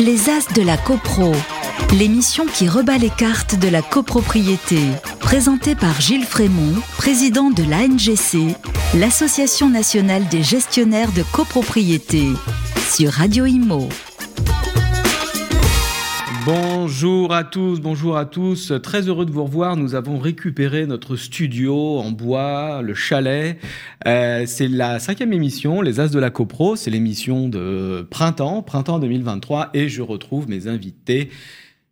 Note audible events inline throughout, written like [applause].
Les As de la CoPro, l'émission qui rebat les cartes de la copropriété. Présentée par Gilles Frémont, président de l'ANGC, l'Association nationale des gestionnaires de copropriété, sur Radio Imo. Bonjour à tous, bonjour à tous. Très heureux de vous revoir. Nous avons récupéré notre studio en bois, le chalet. Euh, c'est la cinquième émission, les As de la CoPro. C'est l'émission de printemps, printemps 2023. Et je retrouve mes invités.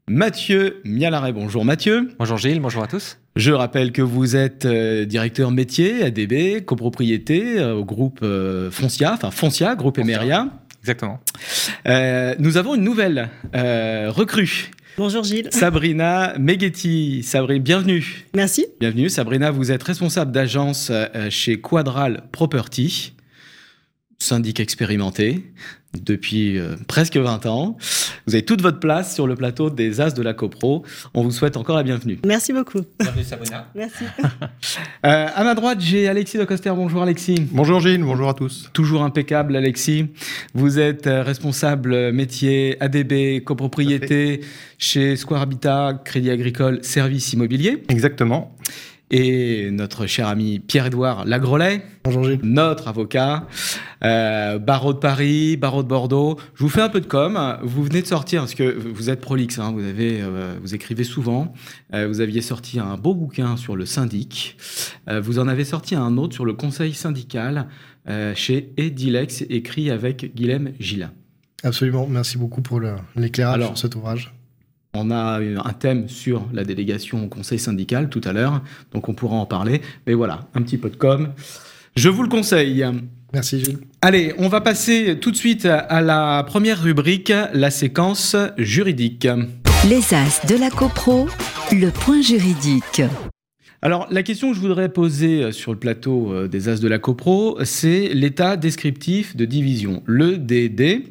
Mathieu Mialaret. Bonjour Mathieu. Bonjour Gilles, bonjour à tous. Je rappelle que vous êtes euh, directeur métier ADB, copropriété euh, au groupe euh, Foncia, enfin Foncia, groupe Emeria. Exactement. Euh, nous avons une nouvelle euh, recrue. Bonjour Gilles. Sabrina Meghetti. Sabrina, bienvenue. Merci. Bienvenue. Sabrina, vous êtes responsable d'agence euh, chez Quadral Property, syndic expérimenté depuis euh, presque 20 ans. Vous avez toute votre place sur le plateau des As de la CoPro. On vous souhaite encore la bienvenue. Merci beaucoup. Bienvenue Sabrina. Merci. [laughs] Euh, à ma droite, j'ai Alexis de Coster. Bonjour Alexis. Bonjour Gilles, bonjour à tous. Toujours impeccable, Alexis. Vous êtes euh, responsable métier ADB, copropriété chez Square Habitat, Crédit Agricole, Services Immobiliers. Exactement. Et notre cher ami Pierre-Édouard Lagrolet, notre avocat, euh, barreau de Paris, barreau de Bordeaux. Je vous fais un peu de com. Vous venez de sortir, parce que vous êtes prolixe, hein, vous, avez, euh, vous écrivez souvent. Euh, vous aviez sorti un beau bouquin sur le syndic. Vous en avez sorti un autre sur le conseil syndical chez Edilex, écrit avec Guilhem Gillin. Absolument, merci beaucoup pour l'éclairage sur cet ouvrage. On a un thème sur la délégation au conseil syndical tout à l'heure, donc on pourra en parler. Mais voilà, un petit peu de com. Je vous le conseille. Merci Gilles. Allez, on va passer tout de suite à la première rubrique, la séquence juridique. Les As de la CoPro, le point juridique. Alors, la question que je voudrais poser sur le plateau euh, des As de la CoPro, c'est l'état descriptif de division, le DD.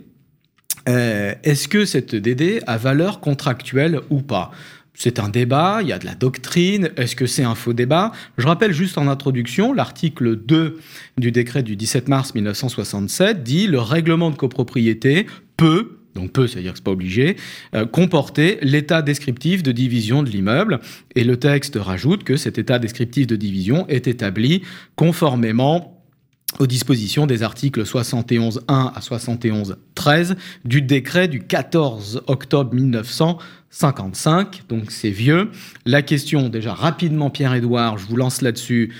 Euh, Est-ce que cette DD a valeur contractuelle ou pas? C'est un débat, il y a de la doctrine, est-ce que c'est un faux débat? Je rappelle juste en introduction, l'article 2 du décret du 17 mars 1967 dit le règlement de copropriété peut, donc peut, c'est-à-dire que c'est pas obligé, euh, comporter l'état descriptif de division de l'immeuble. Et le texte rajoute que cet état descriptif de division est établi conformément aux dispositions des articles 71.1 à 71.13 du décret du 14 octobre 1955. Donc c'est vieux. La question, déjà rapidement, Pierre-Édouard, je vous lance là-dessus.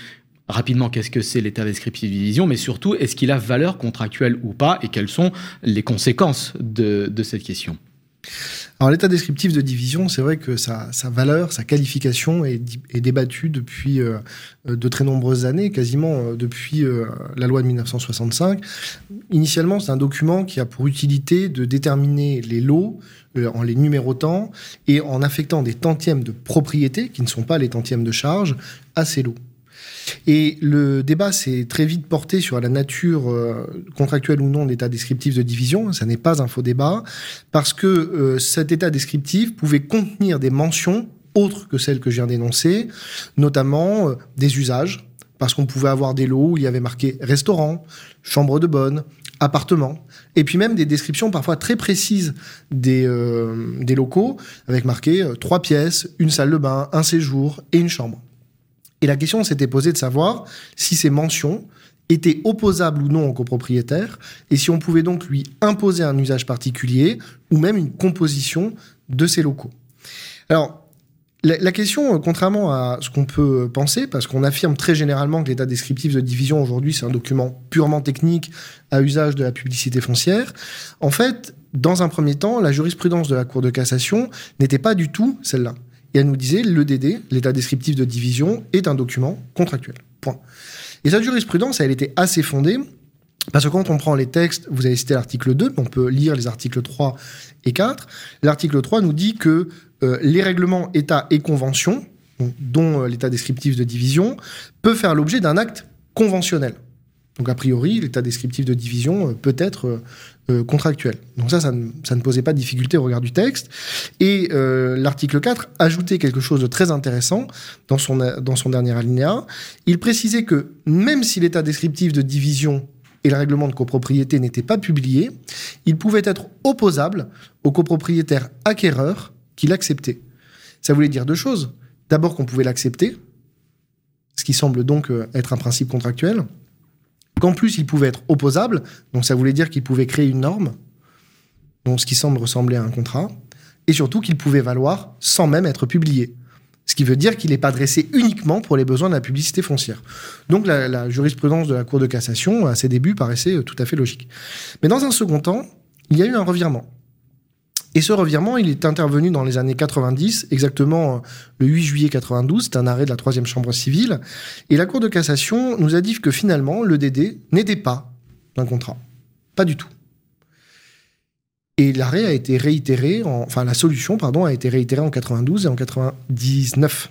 Rapidement, qu'est-ce que c'est l'état descriptif de division Mais surtout, est-ce qu'il a valeur contractuelle ou pas Et quelles sont les conséquences de, de cette question? Alors l'état descriptif de division, c'est vrai que sa, valeur, sa qualification est, débattue depuis euh, euh, de très nombreuses années, quasiment euh, depuis la loi de 1965. Initialement, c'est un document qui a pour utilité de déterminer les lots en les numérotant et en affectant des tantièmes de propriété, qui ne sont pas les tantièmes de charge, à ces lots. Et le débat s'est très vite porté sur la nature euh, contractuelle ou non d'état descriptif de division. Ça n'est pas un faux débat, parce que euh, cet état descriptif pouvait contenir des mentions autres que celles que je viens d'énoncer, notamment euh, des usages, parce qu'on pouvait avoir des lots où il y avait marqué restaurant, chambre de bonne, appartement, et puis même des descriptions parfois très précises des, euh, des locaux, avec marqué trois pièces, une salle de bain, un séjour et une chambre. Et la question s'était posée de savoir si ces mentions étaient opposables ou non au copropriétaire, et si on pouvait donc lui imposer un usage particulier ou même une composition de ces locaux. Alors, la, la question, euh, contrairement à ce qu'on peut penser, parce qu'on affirme très généralement que l'état descriptif de division aujourd'hui, c'est un document purement technique à usage de la publicité foncière, en fait, dans un premier temps, la jurisprudence de la Cour de cassation n'était pas du tout celle-là. Et elle nous disait, le DD, l'état descriptif de division, est un document contractuel. Point. Et cette jurisprudence, elle était assez fondée, parce que quand on prend les textes, vous avez cité l'article 2, mais on peut lire les articles 3 et 4. L'article 3 nous dit que euh, les règlements État et conventions, donc, dont euh, l'état descriptif de division, peut faire l'objet d'un acte conventionnel. Donc a priori, l'état descriptif de division euh, peut être euh, euh, contractuel. Donc ça, ça ne, ça ne posait pas de difficulté au regard du texte. Et euh, l'article 4 ajoutait quelque chose de très intéressant dans son, dans son dernier alinéa. Il précisait que même si l'état descriptif de division et le règlement de copropriété n'était pas publié, il pouvait être opposable au copropriétaire acquéreur qui l'acceptait. Ça voulait dire deux choses. D'abord qu'on pouvait l'accepter, ce qui semble donc être un principe contractuel, qu'en plus il pouvait être opposable, donc ça voulait dire qu'il pouvait créer une norme, donc ce qui semble ressembler à un contrat, et surtout qu'il pouvait valoir sans même être publié. Ce qui veut dire qu'il n'est pas dressé uniquement pour les besoins de la publicité foncière. Donc la, jurisprudence de la Cour de cassation, à ses débuts, paraissait euh, tout à fait logique. Mais dans un second temps, il y a eu un revirement. Et ce revirement, il est intervenu dans les années 90, exactement euh, le 8 juillet 92, c'est un arrêt de la troisième chambre civile. Et la Cour de cassation nous a dit que finalement, le DD n'était pas un contrat. Pas du tout. Et l'arrêt a été réitéré, enfin la solution, pardon, a été réitérée en 92 et en 99.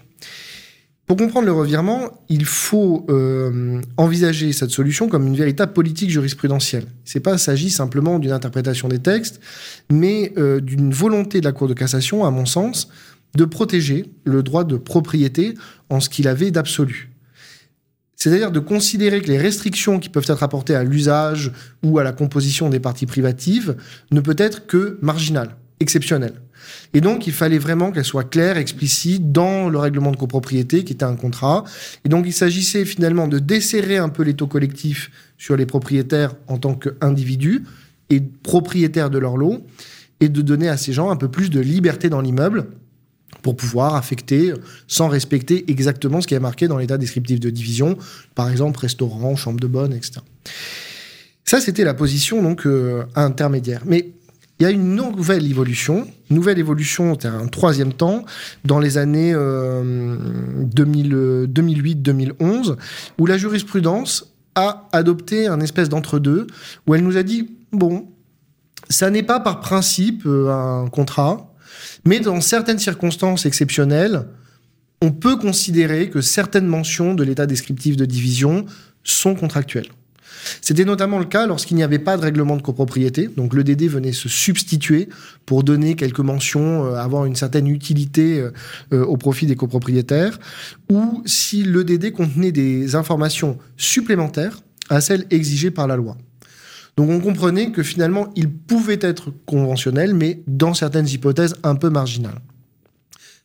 Pour comprendre le revirement, il faut euh, envisager cette solution comme une véritable politique jurisprudentielle. C'est pas s'agit simplement d'une interprétation des textes, mais euh, d'une volonté de la Cour de cassation, à mon sens, de protéger le droit de propriété en ce qu'il avait d'absolu. C'est-à-dire de considérer que les restrictions qui peuvent être apportées à l'usage ou à la composition des parties privatives ne peut être que marginales, exceptionnelles. Et donc, il fallait vraiment qu'elles soient claires, explicites dans le règlement de copropriété qui était un contrat. Et donc, il s'agissait finalement de desserrer un peu les taux collectifs sur les propriétaires en tant qu'individus et propriétaires de leur lot et de donner à ces gens un peu plus de liberté dans l'immeuble pour pouvoir affecter sans respecter exactement ce qui est marqué dans l'état descriptif de division, par exemple restaurant, chambre de bonne, etc. Ça, c'était la position donc euh, intermédiaire. Mais il y a une nouvelle évolution, nouvelle évolution, un troisième temps, dans les années 2008-2011, euh, où la jurisprudence a adopté un espèce d'entre-deux, où elle nous a dit, bon, ça n'est pas par principe euh, un contrat, mais dans certaines circonstances exceptionnelles, on peut considérer que certaines mentions de l'état descriptif de division sont contractuelles. C'était notamment le cas lorsqu'il n'y avait pas de règlement de copropriété, donc le DD venait se substituer pour donner quelques mentions, euh, avoir une certaine utilité euh, euh, au profit des copropriétaires, ou si le DD contenait des informations supplémentaires à celles exigées par la loi. Donc on comprenait que finalement, il pouvait être conventionnel, mais dans certaines hypothèses un peu marginales.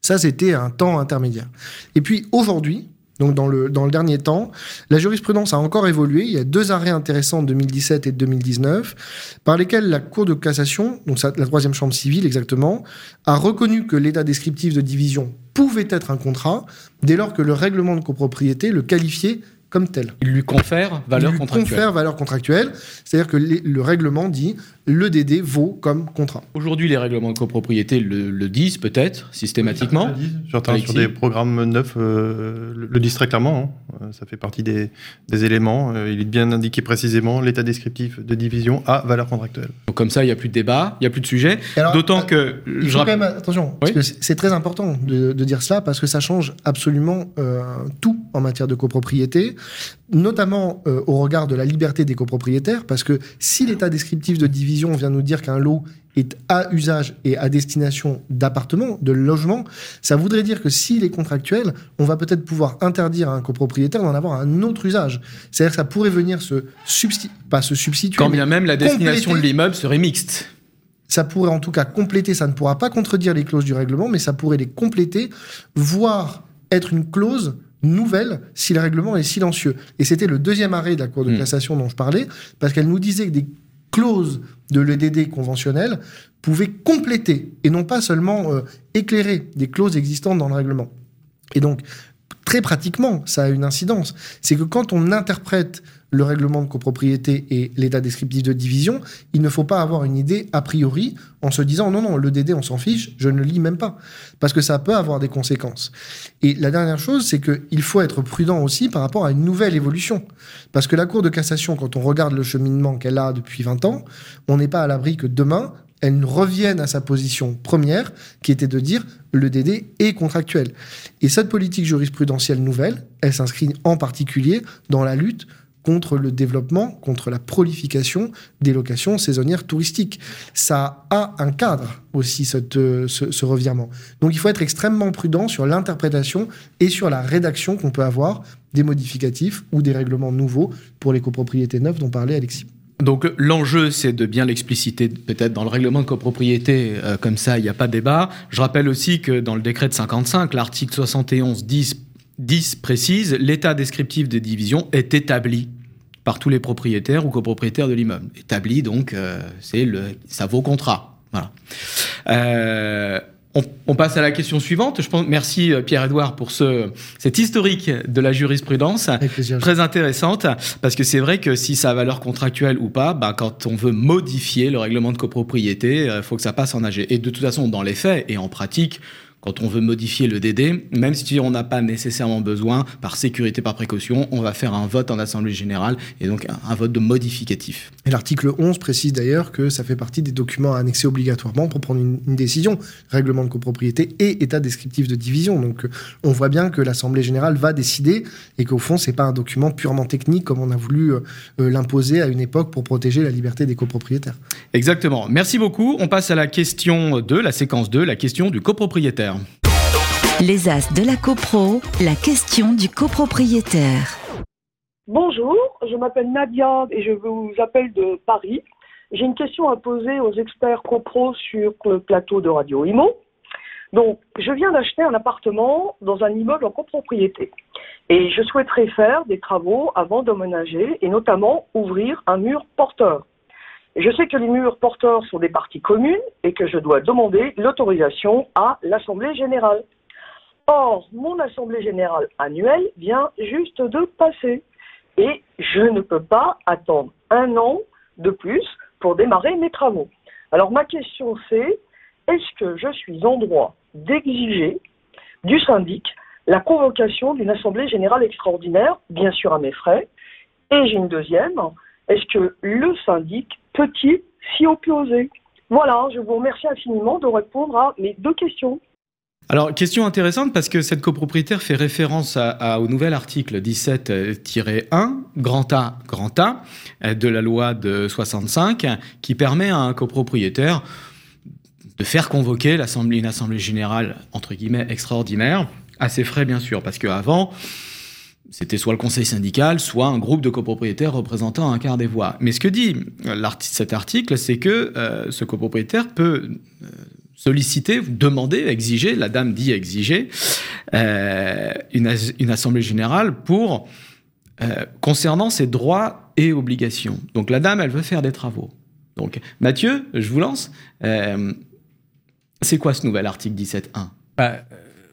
Ça, c'était un temps intermédiaire. Et puis aujourd'hui, donc dans le, dernier temps, la jurisprudence a encore évolué. Il y a deux arrêts intéressants de 2017 et de 2019, par lesquels la Cour de cassation, donc la troisième chambre civile exactement, a reconnu que l'état descriptif de division pouvait être un contrat dès lors que le règlement de copropriété le qualifiait comme tel. Il lui confère valeur Il lui contractuelle. confère valeur contractuelle, c'est-à-dire que le règlement dit le DD vaut comme contrat. Aujourd'hui, les règlements de copropriété le, le disent peut-être systématiquement. Oui, sur, sur, des programmes neufs, euh, le, le, disent très clairement. Hein. Ça fait partie des, des éléments. Euh, il est bien indiqué précisément l'état descriptif de division à valeur contractuelle. Donc comme ça, il n'y a plus de débat, il n'y a plus de sujet. D'autant que il faut quand même attention, oui parce que c'est très important de, de, dire cela parce que ça change absolument euh, tout en matière de copropriété notamment euh, au regard de la liberté des copropriétaires, parce que si l'état descriptif de division vient nous dire qu'un lot est à usage et à destination d'appartements, de logements, ça voudrait dire que s'il est contractuel, on va peut-être pouvoir interdire à un copropriétaire d'en avoir un autre usage. C'est-à-dire que ça pourrait venir se substituer, pas se substituer. Quand bien même la destination de l'immeuble serait mixte. Ça pourrait en tout cas compléter, ça ne pourra pas contredire les clauses du règlement, mais ça pourrait les compléter, voire être une clause nouvelle si le règlement est silencieux. Et c'était le deuxième arrêt de la Cour de mmh. cassation dont je parlais, parce qu'elle nous disait que des clauses de l'EDD conventionnel pouvaient compléter et non pas seulement euh, éclairer des clauses existantes dans le règlement. Et donc, très pratiquement, ça a une incidence. C'est que quand on interprète le règlement de copropriété et l'état descriptif de division, il ne faut pas avoir une idée a priori en se disant non, non, le DD, on s'en fiche, je ne lis même pas. Parce que ça peut avoir des conséquences. Et la dernière chose, c'est qu'il faut être prudent aussi par rapport à une nouvelle évolution. Parce que la Cour de cassation, quand on regarde le cheminement qu'elle a depuis 20 ans, on n'est pas à l'abri que demain, elle revienne à sa position première, qui était de dire le DD est contractuel. Et cette politique jurisprudentielle nouvelle, elle s'inscrit en particulier dans la lutte contre le développement, contre la prolification des locations saisonnières touristiques. Ça a un cadre aussi, euh, ce, ce, revirement. Donc il faut être extrêmement prudent sur l'interprétation et sur la rédaction qu'on peut avoir des modificatifs ou des règlements nouveaux pour les copropriétés neuves dont parlait Alexis. Donc l'enjeu, c'est de bien l'expliciter peut-être dans le règlement de copropriété, euh, comme ça il n'y a pas de débat. Je rappelle aussi que dans le décret de 55, l'article 71 10, 10 précise l'état descriptif des divisions est établi par tous les propriétaires ou copropriétaires de l'immeuble. Établi, donc, euh, c'est le, ça vaut contrat. Voilà. Euh, on, passe à la question suivante. Je pense, merci euh, Pierre-Edouard pour ce, cet historique de la jurisprudence. Très intéressante, parce que c'est vrai que si ça a valeur contractuelle ou pas, bah, quand on veut modifier le règlement de copropriété, il faut que ça passe en AG. Et de toute façon, dans les faits et en pratique, quand on veut modifier le DD, même si on n'a pas nécessairement besoin, par sécurité, par précaution, on va faire un vote en Assemblée générale et donc un, vote de modificatif. Et l'article 11 précise d'ailleurs que ça fait partie des documents annexés obligatoirement pour prendre une, décision, règlement de copropriété et état descriptif de division. Donc on voit bien que l'Assemblée générale va décider et qu'au fond, c'est pas un document purement technique comme on a voulu euh, euh, l'imposer à une époque pour protéger la liberté des copropriétaires. Exactement. Merci beaucoup. On passe à la question 2, la séquence 2, la question du copropriétaire. Les As de la CoPro, la question du copropriétaire. Bonjour, je m'appelle Nadia et je vous appelle de Paris. J'ai une question à poser aux experts copro sur le plateau de Radio Imo. Donc, je viens d'acheter un appartement dans un immeuble en copropriété et je souhaiterais faire des travaux avant d'emménager et notamment ouvrir un mur porteur. Je sais que les murs porteurs sont des parties communes et que je dois demander l'autorisation à l'Assemblée générale. Or, mon Assemblée générale annuelle vient juste de passer et je ne peux pas attendre un an de plus pour démarrer mes travaux. Alors ma question c'est, est-ce que je suis en droit d'exiger du syndic la convocation d'une Assemblée générale extraordinaire, bien sûr à mes frais Et j'ai une deuxième, est-ce que le syndic peut-il s'y opposer? Voilà, je vous remercie infiniment de répondre à mes deux questions. Alors, question intéressante parce que cette copropriétaire fait référence au nouvel article 17-1, grand A, grand A, de la loi de 65, qui permet à un copropriétaire de faire convoquer l'assemblée, une assemblée générale, entre guillemets, extraordinaire, à ses frais, bien sûr, parce qu'avant, c'était soit le conseil syndical, soit un groupe de copropriétaires représentant un quart des voix. Mais ce que dit cet article, c'est que euh, ce copropriétaire peut euh, solliciter, demander, exiger, la dame dit exiger, euh, une, assemblée générale pour euh, concernant ses droits et obligations. Donc la dame, elle veut faire des travaux. Donc Mathieu, je vous lance. Euh, c'est quoi ce nouvel article 17.1 bah,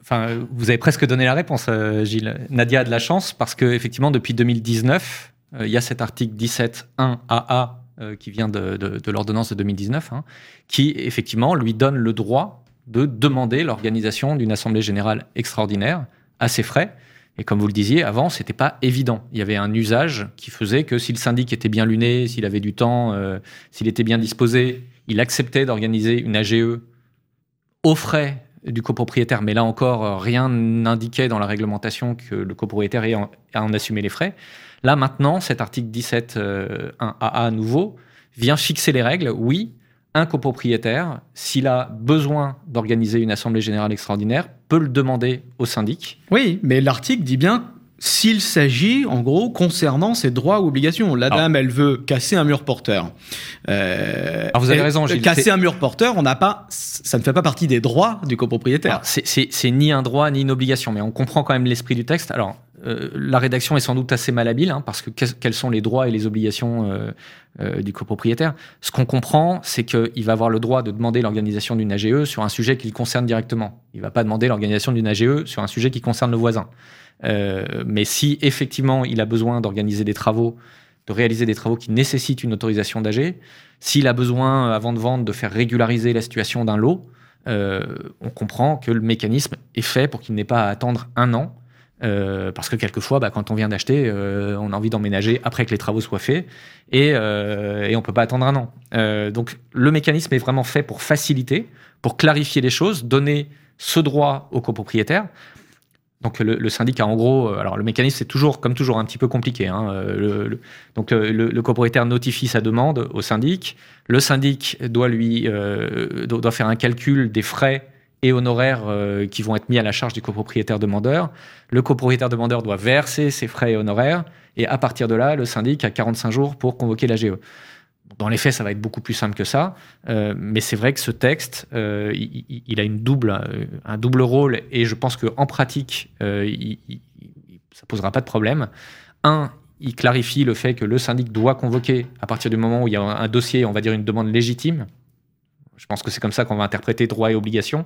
Enfin, vous avez presque donné la réponse, Gilles. Nadia a de la chance parce que effectivement, depuis 2019, il y a cet article 17.1 AA euh, qui vient de, l'ordonnance de 2019, hein, qui effectivement lui donne le droit de demander l'organisation d'une assemblée générale extraordinaire à ses frais. Et comme vous le disiez, avant, c'était pas évident. Il y avait un usage qui faisait que si le syndic était bien luné, s'il avait du temps, euh, s'il était bien disposé, il acceptait d'organiser une AGE aux frais du copropriétaire. Mais là encore, rien n'indiquait dans la réglementation que le copropriétaire ait à en assumer les frais. Là, maintenant, cet article 17.1 euh, AA nouveau vient fixer les règles. Oui, un copropriétaire, s'il a besoin d'organiser une assemblée générale extraordinaire, peut le demander au syndic. Oui, mais l'article dit bien s'il s'agit, en gros, concernant ses droits ou obligations. La dame, elle veut casser un mur porteur. Euh, Alors vous avez raison, Gilles. Casser un mur porteur, on n'a pas, ça ne fait pas partie des droits du copropriétaire. C'est ni un droit ni une obligation, mais on comprend quand même l'esprit du texte. Alors, euh, la rédaction est sans doute assez malhabile, hein, parce que quels sont les droits et les obligations euh, euh, du copropriétaire? Ce qu'on comprend, c'est qu'il va avoir le droit de demander l'organisation d'une AGE sur un sujet qui le concerne directement. Il ne va pas demander l'organisation d'une AGE sur un sujet qui concerne le voisin. Mais si effectivement il a besoin d'organiser des travaux, de réaliser des travaux qui nécessitent une autorisation d'AG, s'il a besoin, avant de vendre, de faire régulariser la situation d'un lot, on comprend que le mécanisme est fait pour qu'il n'ait pas à attendre un an euh, parce que quelquefois, bah, quand on vient d'acheter, euh, on a envie d'emménager après que les travaux soient faits et, euh, et on peut pas attendre un an. Euh, donc le mécanisme est vraiment fait pour faciliter, pour clarifier les choses, donner ce droit aux copropriétaires. Donc le, le syndic a en gros, alors le mécanisme c'est toujours comme toujours un petit peu compliqué. Hein, le, donc le, le, copropriétaire notifie sa demande au syndic. Le syndic doit lui doit faire un calcul des frais et honoraires euh, qui vont être mis à la charge du copropriétaire demandeur. Le copropriétaire demandeur doit verser ses frais et honoraires, et à partir de là, le syndic a 45 jours pour convoquer l'AGE. Dans les faits, ça va être beaucoup plus simple que ça, euh, mais c'est vrai que ce texte, euh, il, a double, euh, un double rôle, et je pense qu'en pratique, ça posera pas de problème. Un, il clarifie le fait que le syndic doit convoquer à partir du moment où il y a un dossier, on va dire une demande légitime. Je pense que c'est comme ça qu'on va interpréter droit et obligation.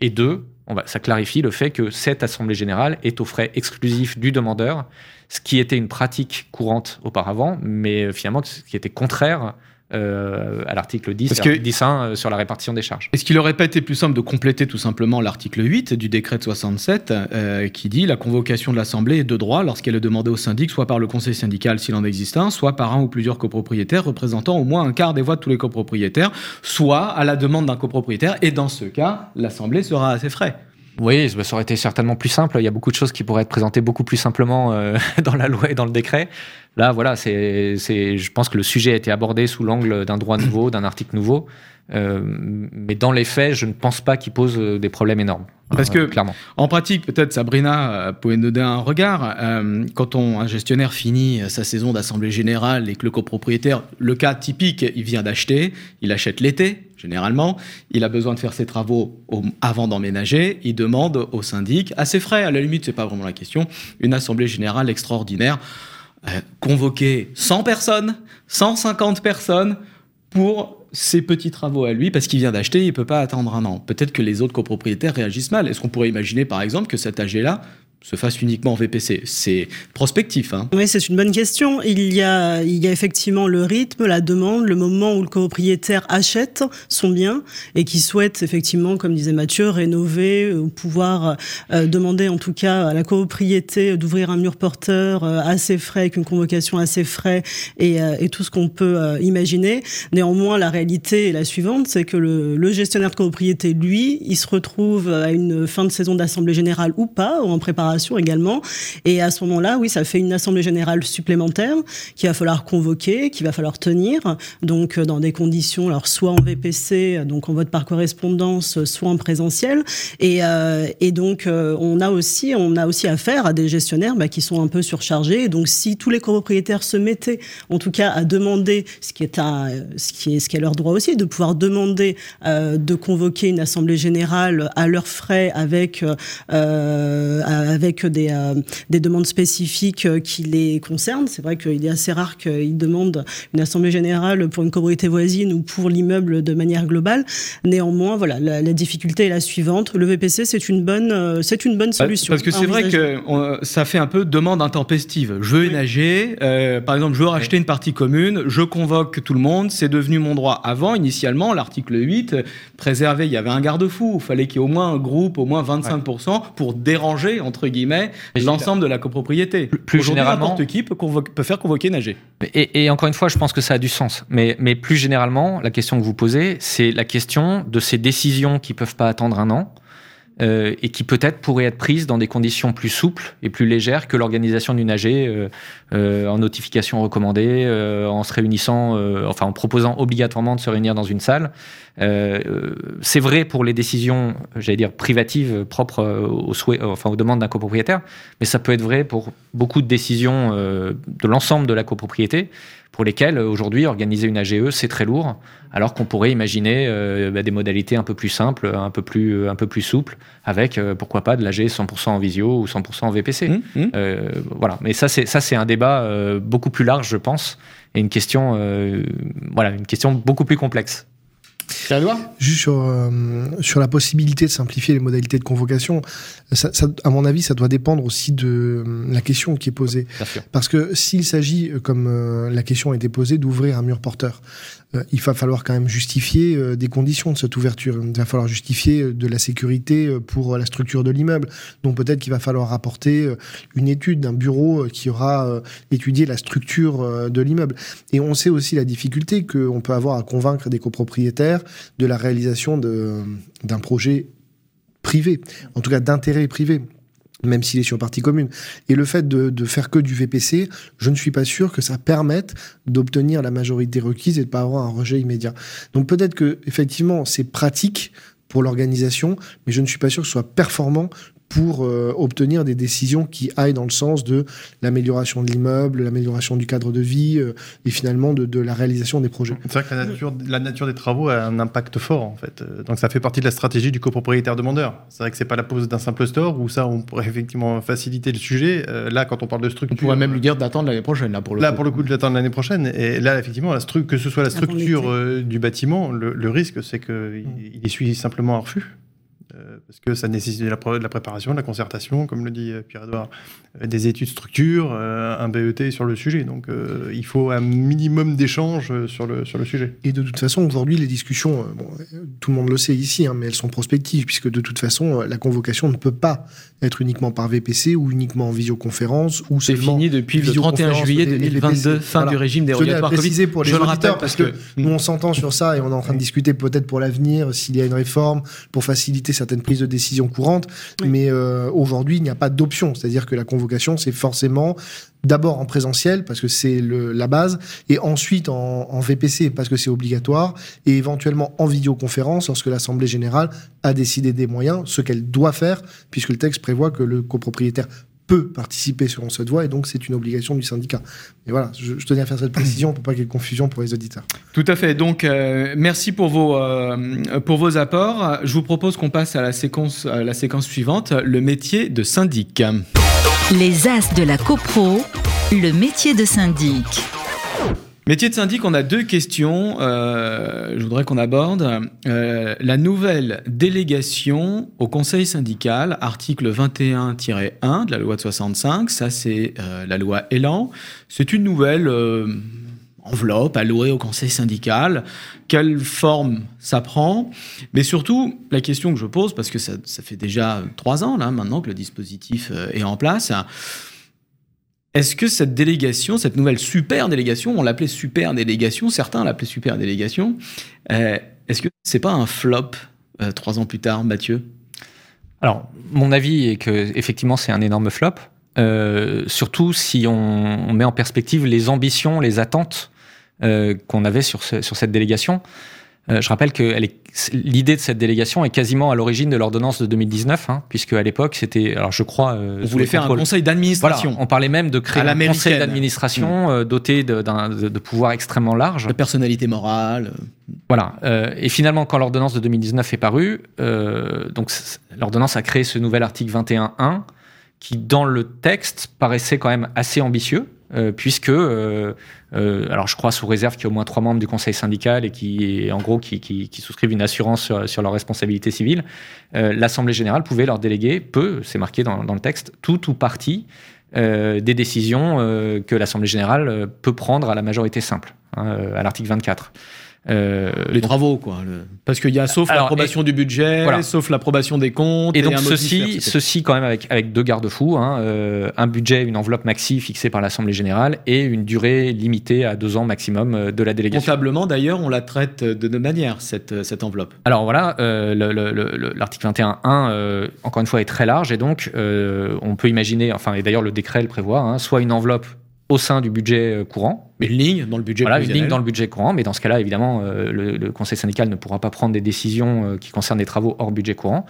Et deux, on va, ça clarifie le fait que cette assemblée générale est aux frais exclusifs du demandeur, ce qui était une pratique courante auparavant, mais euh, finalement ce qui était contraire euh, à l'article 10, Parce que, 10 euh, sur la répartition des charges. Est-ce qu'il aurait pas été plus simple de compléter tout simplement l'article 8 du décret de 67 qui dit la convocation de l'Assemblée est de droit lorsqu'elle est demandée au syndic, soit par le conseil syndical s'il en existe un, soit par un ou plusieurs copropriétaires représentant au moins un quart des voix de tous les copropriétaires, soit à la demande d'un copropriétaire, et dans ce cas, l'Assemblée sera à ses frais. Oui, ça aurait été certainement plus simple. Il y a beaucoup de choses qui pourraient être présentées beaucoup plus simplement euh, [laughs] dans la loi et dans le décret. Là, voilà, c'est, je pense que le sujet a été abordé sous l'angle d'un droit nouveau, d'un article nouveau. Euh, mais dans les faits, je ne pense pas qu'il pose euh, des problèmes énormes. Parce que, clairement. en pratique, peut-être Sabrina pouvait nous donner un regard. quand on, un gestionnaire finit sa saison d'assemblée générale et que le copropriétaire, le cas typique, il vient d'acheter, il achète l'été, généralement, il a besoin de faire ses travaux avant d'emménager, il demande au syndic, à ses frais, à la limite, c'est pas vraiment la question, une assemblée générale extraordinaire, euh, convoquer 100 personnes, 150 personnes pour ses petits travaux à lui parce qu'il vient d'acheter, il peut pas attendre un an. Peut-être que les autres copropriétaires réagissent mal. Est-ce qu'on pourrait imaginer par exemple que cet AG-là se fasse uniquement en VPC C'est prospectif. Hein. Oui, c'est une bonne question. Il y, a, il y a effectivement le rythme, la demande, le moment où le copropriétaire achète son bien et qui souhaite effectivement, comme disait Mathieu, rénover ou pouvoir euh, demander en tout cas à la copropriété d'ouvrir un mur porteur euh, ses frais, avec une convocation ses frais et, euh, tout ce qu'on peut imaginer. Néanmoins, la réalité est la suivante, c'est que le, le gestionnaire de copropriété, lui, il se retrouve à une fin de saison d'assemblée générale ou pas, ou en préparation également. Et à ce moment-là, oui, ça fait une assemblée générale supplémentaire qu'il va falloir convoquer, qu'il va falloir tenir, donc euh, dans des conditions, alors soit en VPC, donc en vote par correspondance, soit en présentiel. Et, euh, et donc euh, on a aussi, on a aussi affaire à des gestionnaires bah, qui sont un peu surchargés. Et donc si tous les copropriétaires se mettaient, en tout cas, à demander, ce qui est à, ce qui est, ce qui est leur droit aussi, de pouvoir demander de convoquer une assemblée générale à leurs frais avec euh, avec des, euh, des demandes spécifiques euh, qui les concernent. C'est vrai qu'il est assez rare qu'ils demandent une assemblée générale pour une copropriété voisine ou pour l'immeuble de manière globale. Néanmoins, voilà, la, difficulté est la suivante. Le VPC, c'est une bonne, euh, c'est une bonne solution. Parce que c'est vrai que ça fait un peu demande intempestive. Je veux énager, par exemple, je veux racheter une partie commune, je convoque tout le monde, c'est devenu mon droit. Avant, initialement, l'article 8 préservait, il y avait un garde-fou, il fallait qu'il y ait au moins un groupe, au moins 25% pour déranger, entre guillemets, l'ensemble de la copropriété. Plus, généralement, n'importe qui peut, peut, faire convoquer nager. Et, et, encore une fois, je pense que ça a du sens. Mais, mais plus généralement, la question que vous posez, c'est la question de ces décisions qui peuvent pas attendre un an. Euh, et qui peut-être pourraient être prises dans des conditions plus souples et plus légères que l'organisation d'une AG euh, euh, en notification recommandée, en se réunissant, enfin en proposant obligatoirement de se réunir dans une salle. c'est vrai pour les décisions, j'allais dire privatives propres aux souhaits, enfin aux demandes d'un copropriétaire, mais ça peut être vrai pour beaucoup de décisions de l'ensemble de la copropriété pour lesquelles aujourd'hui organiser une AGE c'est très lourd, alors qu'on pourrait imaginer bah, des modalités un peu plus simples, un peu plus un peu plus souples, avec pourquoi pas de l'AG 100% en visio ou 100% en VPC. Mmh, mmh. voilà, mais ça c'est ça c'est un débat euh, beaucoup plus large, je pense, et une question, euh, voilà, une question beaucoup plus complexe. Juste sur, euh, sur la possibilité de simplifier les modalités de convocation, ça, à mon avis, ça doit dépendre aussi de la question qui est posée. Parce que s'il s'agit, comme la question a été posée, d'ouvrir un mur porteur, euh, il va falloir quand même justifier euh, des conditions de cette ouverture. Il va falloir justifier euh, de la sécurité pour la structure de l'immeuble. Donc peut-être qu'il va falloir apporter une étude d'un bureau qui aura étudié la structure de l'immeuble. Et on sait aussi la difficulté qu'on peut avoir à convaincre des copropriétaires de la réalisation d'un projet privé, en tout cas d'intérêt privé même s'il est sur partie commune. Et le fait de, faire que du VPC, je ne suis pas sûr que ça permette d'obtenir la majorité requise et de pas avoir un rejet immédiat. Donc peut-être que effectivement c'est pratique pour l'organisation, mais je ne suis pas sûr que ce soit performant pour euh, obtenir des décisions qui aillent dans le sens de l'amélioration de l'immeuble, l'amélioration du cadre de vie euh, et finalement de, de, la réalisation des projets. C'est vrai que la nature, la nature des travaux a un impact fort en fait. Euh, donc ça fait partie de la stratégie du copropriétaire demandeur. C'est vrai que c'est pas la pose d'un simple store où ça on pourrait effectivement faciliter le sujet. là quand on parle de structure, on pourrait même lui dire d'attendre l'année prochaine là pour le là coup. pour le coup d'attendre l'année prochaine. Et là effectivement la que ce soit la structure du bâtiment, le, le risque c'est qu'il mmh. il essuie simplement un refus. Euh, parce que ça nécessite de la, de la, préparation, de la concertation, comme le dit euh, Pierre-Edouard, euh, des études structure, un BET sur le sujet. Donc il faut un minimum d'échanges sur le, sur le sujet. Et de toute façon, aujourd'hui, les discussions, bon, tout le monde le sait ici, hein, mais elles sont prospectives, puisque de toute façon, la convocation ne peut pas être uniquement par VPC ou uniquement en visioconférence. ou C'est fini depuis le 31 juillet 2022, fin du régime dérogatoire Covid. pour les Je auditeurs, parce que, que nous, on s'entend sur ça et on est en train de discuter peut-être pour l'avenir, s'il y a une réforme, pour faciliter certaines prises de décision courantes. Mais euh, aujourd'hui, il n'y a pas d'option. C'est-à-dire que la convocation, c'est forcément d'abord en présentiel parce que c'est la base et ensuite en, en VPC parce que c'est obligatoire et éventuellement en vidéoconférence lorsque l'Assemblée générale a décidé des moyens, ce qu'elle doit faire puisque le texte prévoit que le copropriétaire peut participer selon cette voie et donc c'est une obligation du syndicat. Et voilà, je, tenais à faire cette précision pour pas qu'il y ait de confusion pour les auditeurs. Tout à fait. Donc euh, merci pour vos euh, pour vos apports. Je vous propose qu'on passe à la séquence à la séquence suivante, le métier de syndic. Les as de la copro, le métier de syndic. Métier de syndic, on a deux questions. Euh, je voudrais qu'on aborde. Euh, la nouvelle délégation au conseil syndical, article 21-1 de la loi de 65, ça c'est euh, la loi Elan. C'est une nouvelle enveloppe allouée au conseil syndical. Quelle forme ça prend? Mais surtout, la question que je pose, parce que ça, ça fait déjà trois ans là maintenant que le dispositif est en place, est-ce que cette délégation, cette nouvelle super délégation, on l'appelait super délégation, certains l'appelaient super délégation, euh, est-ce que c'est pas un flop euh, trois ans plus tard, Mathieu? Alors, mon avis est que effectivement c'est un énorme flop, euh, surtout si on, met en perspective les ambitions, les attentes qu'on avait sur, sur cette délégation. Euh, je rappelle que l'idée de cette délégation est quasiment à l'origine de l'ordonnance de 2019, hein, puisque à l'époque c'était, alors je crois, euh, on voulait faire un conseil d'administration. on parlait même de créer un conseil d'administration mm. euh, doté de, de, de, pouvoirs extrêmement larges, de personnalité morale. Voilà. Et finalement, quand l'ordonnance de 2019 est parue, donc l'ordonnance a créé ce nouvel article 21.1 qui, dans le texte, paraissait quand même assez ambitieux. Euh, puisque, euh, euh, alors je crois sous réserve qu'il y a au moins trois membres du conseil syndical et qui, en gros, qui, souscrivent une assurance sur, leur responsabilité civile, l'Assemblée générale pouvait leur déléguer, peut, c'est marqué dans, dans, le texte, tout ou partie des décisions que l'Assemblée générale peut prendre à la majorité simple, hein, à l'article 24. Euh, les travaux, quoi. Parce qu'il y a sauf l'approbation du budget, sauf l'approbation des comptes. Et, donc ceci, ceci quand même avec, avec deux garde-fous, hein, euh, un budget, une enveloppe maxi fixée par l'Assemblée générale et une durée limitée à deux ans maximum euh, de la délégation. Comptablement, d'ailleurs, on la traite de deux manières, cette, cette enveloppe. Alors voilà, l'article 21.1, encore une fois, est très large et donc on peut imaginer, enfin, et d'ailleurs le décret le prévoit, hein, soit une enveloppe au sein du budget euh, courant. Une ligne dans le budget Voilà, une ligne dans le budget courant, mais dans ce cas-là, évidemment, euh, le, conseil syndical ne pourra pas prendre des décisions euh, qui concernent des travaux hors budget courant.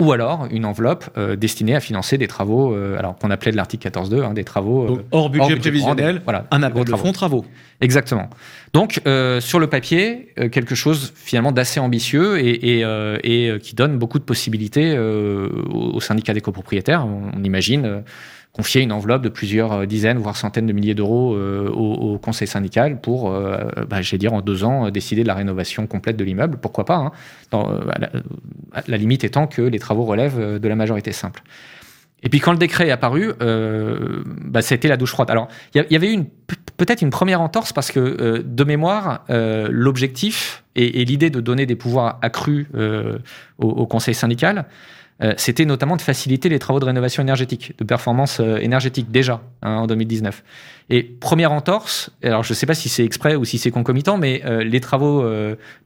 Ou alors une enveloppe destinée à financer des travaux, alors qu'on appelait de l'article 14.2, hein, des travaux Donc, hors budget prévisionnel, voilà, un appel de fonds travaux. Exactement. Donc sur le papier, quelque chose finalement d'assez ambitieux et, et, et, qui donne beaucoup de possibilités au, syndicat des copropriétaires. on imagine confier une enveloppe de plusieurs euh, dizaines, voire centaines de milliers d'euros euh, au, conseil syndical pour, euh, bah, je vais dire, en deux ans, décider de la rénovation complète de l'immeuble. Pourquoi pas hein, dans, la, limite étant que les travaux relèvent de la majorité simple. Et puis quand le décret est apparu, euh, bah, c'était la douche froide. Alors il y, avait eu peut-être une première entorse parce que de mémoire, l'objectif et, l'idée de donner des pouvoirs accrus au, au, conseil syndical, euh, c'était notamment de faciliter les travaux de rénovation énergétique, de performance euh, énergétique déjà hein, en 2019. Et première entorse, alors je ne sais pas si c'est exprès ou si c'est concomitant, mais euh, les travaux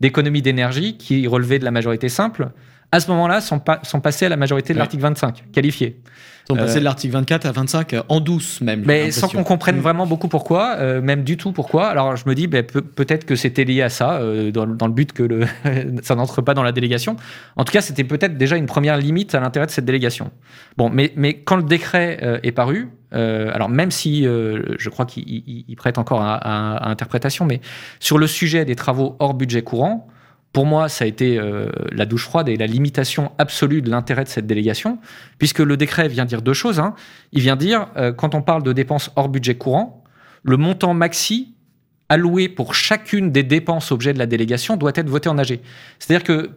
d'économie d'énergie qui relevaient de la majorité simple à ce moment-là, sont, sont passés à la majorité de l'article 25, qualifié. Sont passés de l'article 24 à 25 en douce même. Mais sans qu'on comprenne vraiment beaucoup pourquoi, euh, même du tout pourquoi. Alors je me dis ben, peut-être que c'était lié à ça, euh, dans, dans, le but que le [laughs] ça n'entre pas dans la délégation. En tout cas, c'était peut-être déjà une première limite à l'intérêt de cette délégation. Bon, mais, mais quand le décret euh, est paru, alors même si je crois qu'il prête encore à, à, interprétation, mais sur le sujet des travaux hors budget courant, pour moi, ça a été euh, la douche froide et la limitation absolue de l'intérêt de cette délégation, puisque le décret vient dire deux choses. Hein. Il vient dire, euh, quand on parle de dépenses hors budget courant, le montant maxi alloué pour chacune des dépenses objet de la délégation doit être voté en AG. C'est-à-dire que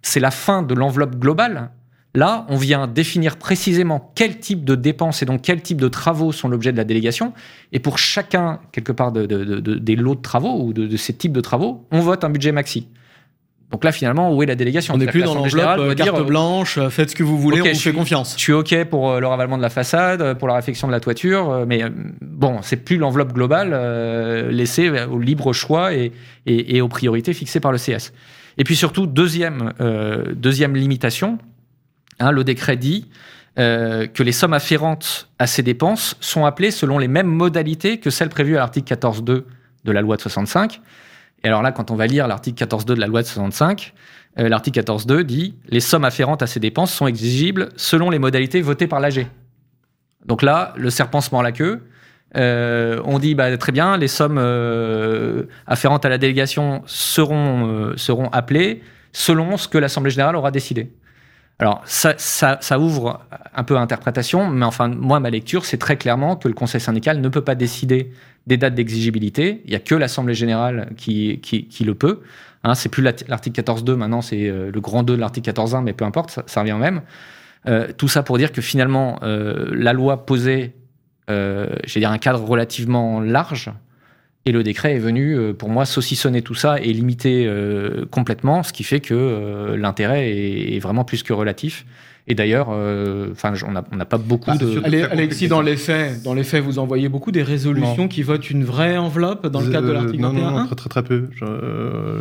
c'est la fin de l'enveloppe globale. Là, on vient définir précisément quel type de dépenses et donc quel type de travaux sont l'objet de la délégation. Et pour chacun, quelque part, des lots de travaux ou de ces types de travaux, on vote un budget maxi. Donc là, finalement, où est la délégation On n'est plus dans l'enveloppe euh, carte dire, blanche, euh, faites ce que vous voulez, on vous fait confiance. Je suis OK pour euh, le ravalement de la façade, pour la réfection de la toiture, mais bon, c'est plus l'enveloppe globale laissée au libre choix et, et, aux priorités fixées par le CS. Et puis surtout, deuxième, deuxième limitation, hein, le décret dit que les sommes afférentes à ces dépenses sont appelées selon les mêmes modalités que celles prévues à l'article 14.2 de la loi de 65. Et alors là, quand on va lire l'article 14.2 de la loi de 65, euh, l'article 14.2 dit les sommes afférentes à ces dépenses sont exigibles selon les modalités votées par l'AG. Donc là, le serpent se mord la queue. Euh, on dit bah, très bien, les sommes euh, afférentes à la délégation seront, seront appelées selon ce que l'Assemblée générale aura décidé. Alors, ça, ouvre un peu à interprétation, mais enfin, moi, ma lecture, c'est très clairement que le Conseil syndical ne peut pas décider des dates d'exigibilité. Il n'y a que l'Assemblée générale qui, qui, le peut. Hein, c'est plus l'article 14.2, maintenant c'est euh, le grand 2 de l'article 14.1, mais peu importe, ça, ça revient même. Euh, tout ça pour dire que finalement, euh, la loi posait, euh, dire, un cadre relativement large, et le décret est venu, pour moi, saucissonner tout ça et limiter complètement, ce qui fait que l'intérêt est, vraiment plus que relatif. Et d'ailleurs, euh, enfin, on n'a pas beaucoup ah, de. Alexis, dans les faits, dans les faits, vous envoyez beaucoup des résolutions qui votent une vraie enveloppe dans le cadre de l'article 21 Non, non, très, très, très peu.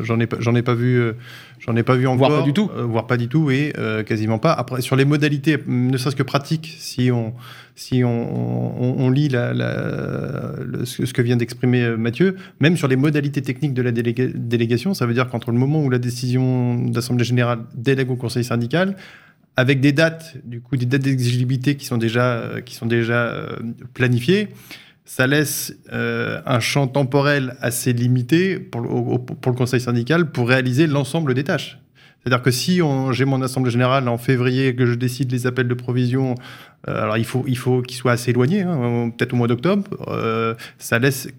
J'en ai, j'en ai pas vu, euh, j'en ai pas vu encore. Voire pas du tout. Euh, voire pas du tout, et quasiment pas. Après, sur les modalités, ne serait-ce que pratiques, si on, si on, on, lit la, la, ce que vient d'exprimer Mathieu, même sur les modalités techniques de la délégation, ça veut dire qu'entre le moment où la décision d'Assemblée générale délègue au Conseil syndical, avec des dates, du coup, des dates d'exigibilité qui sont déjà, euh, qui sont déjà euh, planifiées, ça laisse euh, un champ temporel assez limité pour le, Conseil syndical pour réaliser l'ensemble des tâches. C'est-à-dire que si j'ai mon assemblée générale en février que je décide les appels de provision, alors il faut il faut qu'ils soient assez éloignés, hein, peut-être au mois d'octobre, ça laisse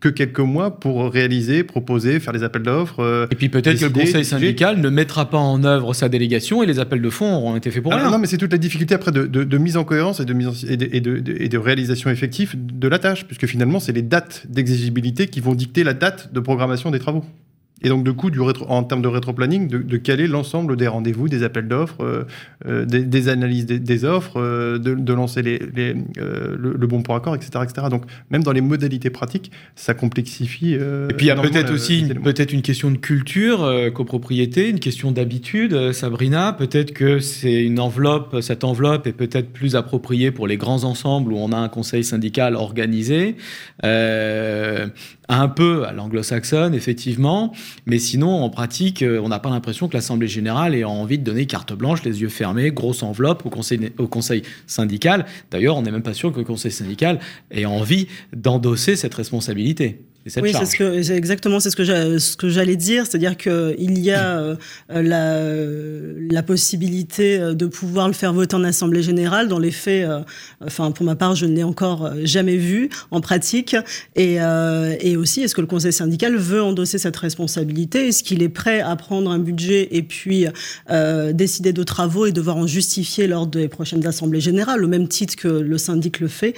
que quelques mois pour réaliser, proposer, faire les appels d'offres. Euh, et puis peut-être que le conseil syndical ne mettra pas en œuvre sa délégation et les appels de fonds auront été faits pour ah, rien. Non, mais c'est toute la difficulté après de, de, mise en cohérence et de, mise et, et, et de réalisation effective de la tâche, puisque finalement, c'est les dates d'exigibilité qui vont dicter la date de programmation des travaux. Et donc, du coup, du en termes de rétro-planning, de, caler l'ensemble des rendez-vous, des appels d'offres, euh, euh, des, analyses des, offres, euh, de, lancer les, le, bon pour accord, etc., etc. Donc, même dans les modalités pratiques, ça complexifie. Et puis, il y a peut-être aussi peut-être une question de culture, copropriété, une question d'habitude. Sabrina, peut-être que c'est une enveloppe, cette enveloppe est peut-être plus appropriée pour les grands ensembles où on a un conseil syndical organisé un peu à l'anglo-saxonne, effectivement, mais sinon, en pratique, euh, on n'a pas l'impression que l'Assemblée générale ait envie de donner carte blanche, les yeux fermés, grosse enveloppe au conseil, au conseil syndical. D'ailleurs, on n'est même pas sûr que le conseil syndical ait envie d'endosser cette responsabilité oui, c'est ce que exactement c'est ce que j'allais dire, c'est-à-dire que il y a euh, la, la possibilité euh, de pouvoir le faire voter en assemblée générale. Dans les faits, euh, enfin pour ma part, je ne l'ai encore jamais vu en pratique. Et, et aussi, est-ce que le conseil syndical veut endosser cette responsabilité? Est-ce qu'il est prêt à prendre un budget et puis décider de travaux et devoir en justifier lors des prochaines assemblées générales, au même titre que le syndic le fait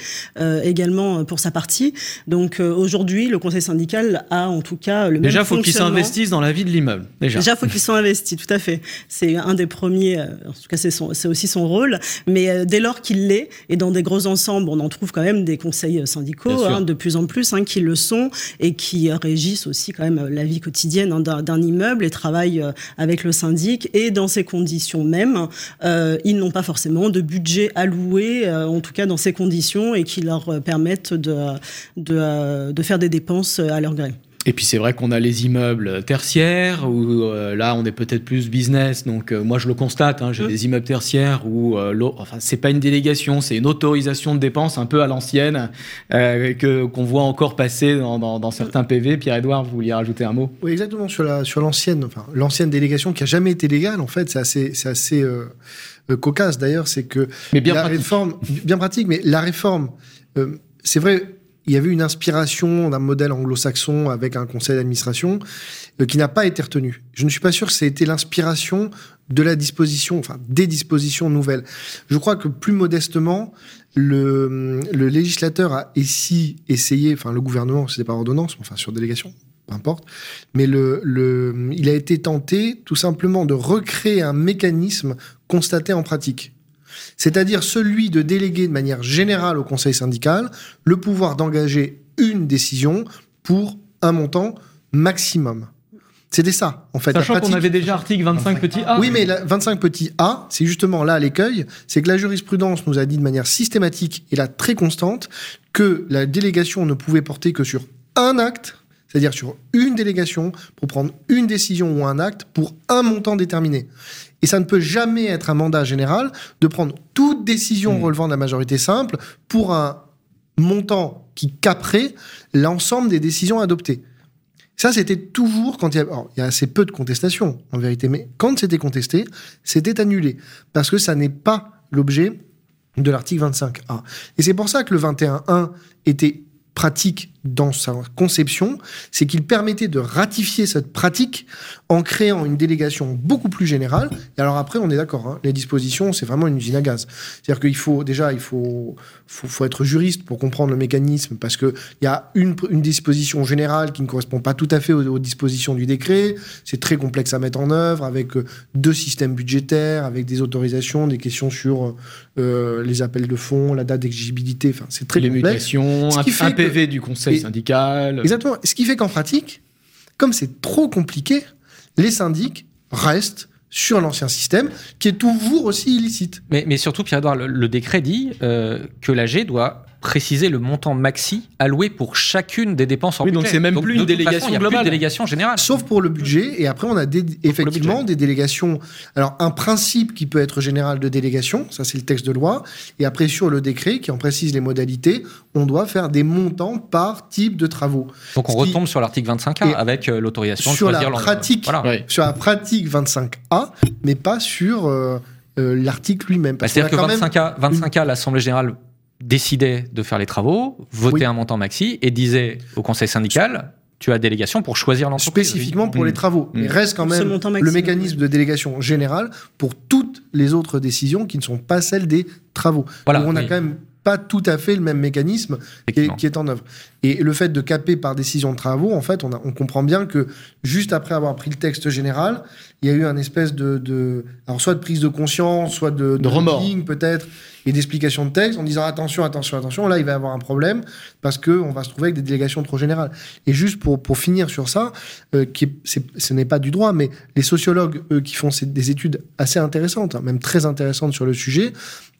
également pour sa partie? Donc aujourd'hui, le conseil conseil syndical a en tout cas le Déjà, même faut qu'ils s'investissent dans la vie de l'immeuble. Déjà. Déjà, faut qu'ils soient investis, tout à fait. C'est un des premiers, euh, en tout cas, c'est aussi son rôle. Mais euh, dès lors qu'il l'est, et dans des gros ensembles, on en trouve quand même des conseils Bien syndicaux, hein, de plus en plus, hein, qui le sont et qui euh, régissent aussi quand même euh, la vie quotidienne hein, d'un immeuble et travaillent euh, avec le syndic. Et dans ces conditions même, euh, ils n'ont pas forcément de budget alloué, euh, en tout cas dans ces conditions, et qui leur euh, permettent de, de, euh, de faire des dépenses euh, à leur gré. Et puis c'est vrai qu'on a les immeubles tertiaires où euh, là on est peut-être plus business. Donc euh, moi je le constate, hein, j'ai Mm. des immeubles tertiaires où euh, l'eau- enfin c'est pas une délégation, c'est une autorisation de dépenses un peu à l'ancienne euh, que qu'on voit encore passer dans, dans, dans certains PV. Pierre-Édouard, vous vouliez rajouter un mot? Oui, exactement. Sur la sur l'ancienne, enfin l'ancienne délégation qui a jamais été légale, en fait, c'est assez c'est assez cocasse. D'ailleurs, c'est que Mais bien la pratique. réforme, bien pratique, mais la réforme, euh, c'est vrai, il y avait une inspiration d'un modèle anglo-saxon avec un conseil d'administration euh, qui n'a pas été retenu. Je ne suis pas sûr que ça a été l'inspiration de la disposition, enfin des dispositions nouvelles. Je crois que plus modestement, le, législateur a essayé, enfin le gouvernement, c'était par ordonnance, enfin sur délégation, peu importe, mais il a été tenté tout simplement de recréer un mécanisme constaté en pratique c'est-à-dire celui de déléguer de manière générale au conseil syndical le pouvoir d'engager une décision pour un montant maximum. C'était ça, en fait. Sachant qu'on avait déjà article 25 petit a. Oui, mais la 25 petits a, c'est justement là l'écueil, c'est que la jurisprudence nous a dit de manière systématique et là très constante que la délégation ne pouvait porter que sur un acte, c'est-à-dire sur une délégation pour prendre une décision ou un acte pour un montant déterminé. Et ça ne peut jamais être un mandat général de prendre toute décision Hmm. relevant de la majorité simple pour un montant qui caperait l'ensemble des décisions adoptées. Ça, c'était toujours quand il y a, alors, il y a assez peu de contestations, en vérité, mais quand c'était contesté, c'était annulé. Parce que ça n'est pas l'objet de l'article 25A. Et c'est pour ça que le 21.1 était pratique dans sa conception, c'est qu'il permettait de ratifier cette pratique en créant une délégation beaucoup plus générale. Et alors après, on est d'accord, hein, les dispositions, c'est vraiment une usine à gaz. C'est-à-dire qu'il faut déjà, il faut, faut, faut être juriste pour comprendre le mécanisme, parce qu'il y a une, une disposition générale qui ne correspond pas tout à fait aux, aux dispositions du décret. C'est très complexe à mettre en œuvre, avec euh, deux systèmes budgétaires, avec des autorisations, des questions sur euh, les appels de fonds, la date d'exigibilité. Enfin, c'est très les complexe. mutations, un, que- PV du conseil Et- syndical. Exactement. Ce qui fait qu'en pratique, comme c'est trop compliqué, les syndics restent sur l'ancien système, qui est toujours aussi illicite. Mais, mais surtout, Pierre-Edouard, le, le décret dit euh, que l'AG doit préciser le montant maxi alloué pour chacune des dépenses en Oui, donc c'est même plus de une délégation façon, il y a globale. Plus de délégation générale. Sauf pour le budget, et après on a des- effectivement des délégations. Alors un principe qui peut être général de délégation, ça c'est le texte de loi, et après sur le décret qui en précise les modalités, on doit faire des montants par type de travaux. Donc on Ce qui- retombe sur l'article 25A Et avec euh, l'autorisation de sur la choisir l'en- pratique, Voilà. Sur la pratique 25A, mais pas sur euh, euh, l'article lui-même. Bah, C'est-à-dire que quand même 25A, 25A l'Assemblée générale décidait de faire les travaux, votait Oui. un montant maxi et disait au conseil syndical tu as délégation pour choisir l'entreprise. spécifiquement pour Mm. les travaux. Mm. Il reste quand même le mécanisme de délégation générale pour toutes les autres décisions qui ne sont pas celles des travaux. Voilà, Donc on n'a oui. quand même pas tout à fait le même mécanisme qui est, Effectivement. qui est en œuvre. Et le fait de caper par décision de travaux, en fait, on, a- on comprend bien que juste après avoir pris le texte général, il y a eu un espèce de, de- alors soit de prise de conscience, soit de, De remords. peut-être, et d'explication de texte en disant attention, attention, attention, là il va y avoir un problème parce que on va se trouver avec des délégations trop générales. Et juste pour, pour finir sur ça, euh, qui est- c'est- ce n'est pas du droit, mais les sociologues, eux, qui font ces- des études assez intéressantes, hein, même très intéressantes sur le sujet,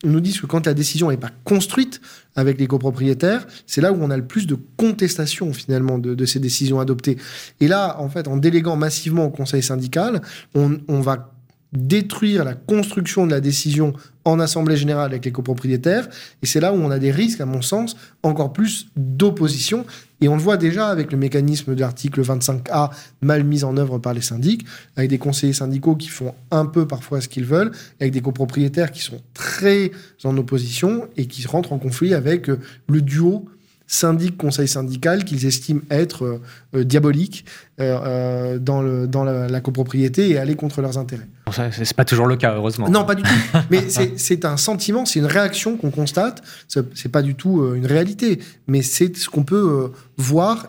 nous disent que quand la décision n'est pas construite avec les copropriétaires, c'est là où on a le plus de contestation finalement de, ces décisions adoptées. Et là, en fait, en déléguant massivement au conseil syndical, on va détruire la construction de la décision en assemblée générale avec les copropriétaires. Et c'est là où on a des risques, à mon sens, encore plus d'opposition. Et on le voit déjà avec le mécanisme de l'article 25A mal mis en œuvre par les syndics, avec des conseillers syndicaux qui font un peu parfois ce qu'ils veulent, avec des copropriétaires qui sont très en opposition et qui rentrent en conflit avec euh, le duo syndic-conseil syndical qu'ils estiment être euh, euh, diabolique euh, euh, dans, le, dans la, la copropriété et aller contre leurs intérêts. Bon, C'est pas toujours le cas, heureusement. Non, pas du tout. Mais c'est- un sentiment, c'est une réaction qu'on constate. C'est pas du tout une réalité, mais c'est ce qu'on peut voir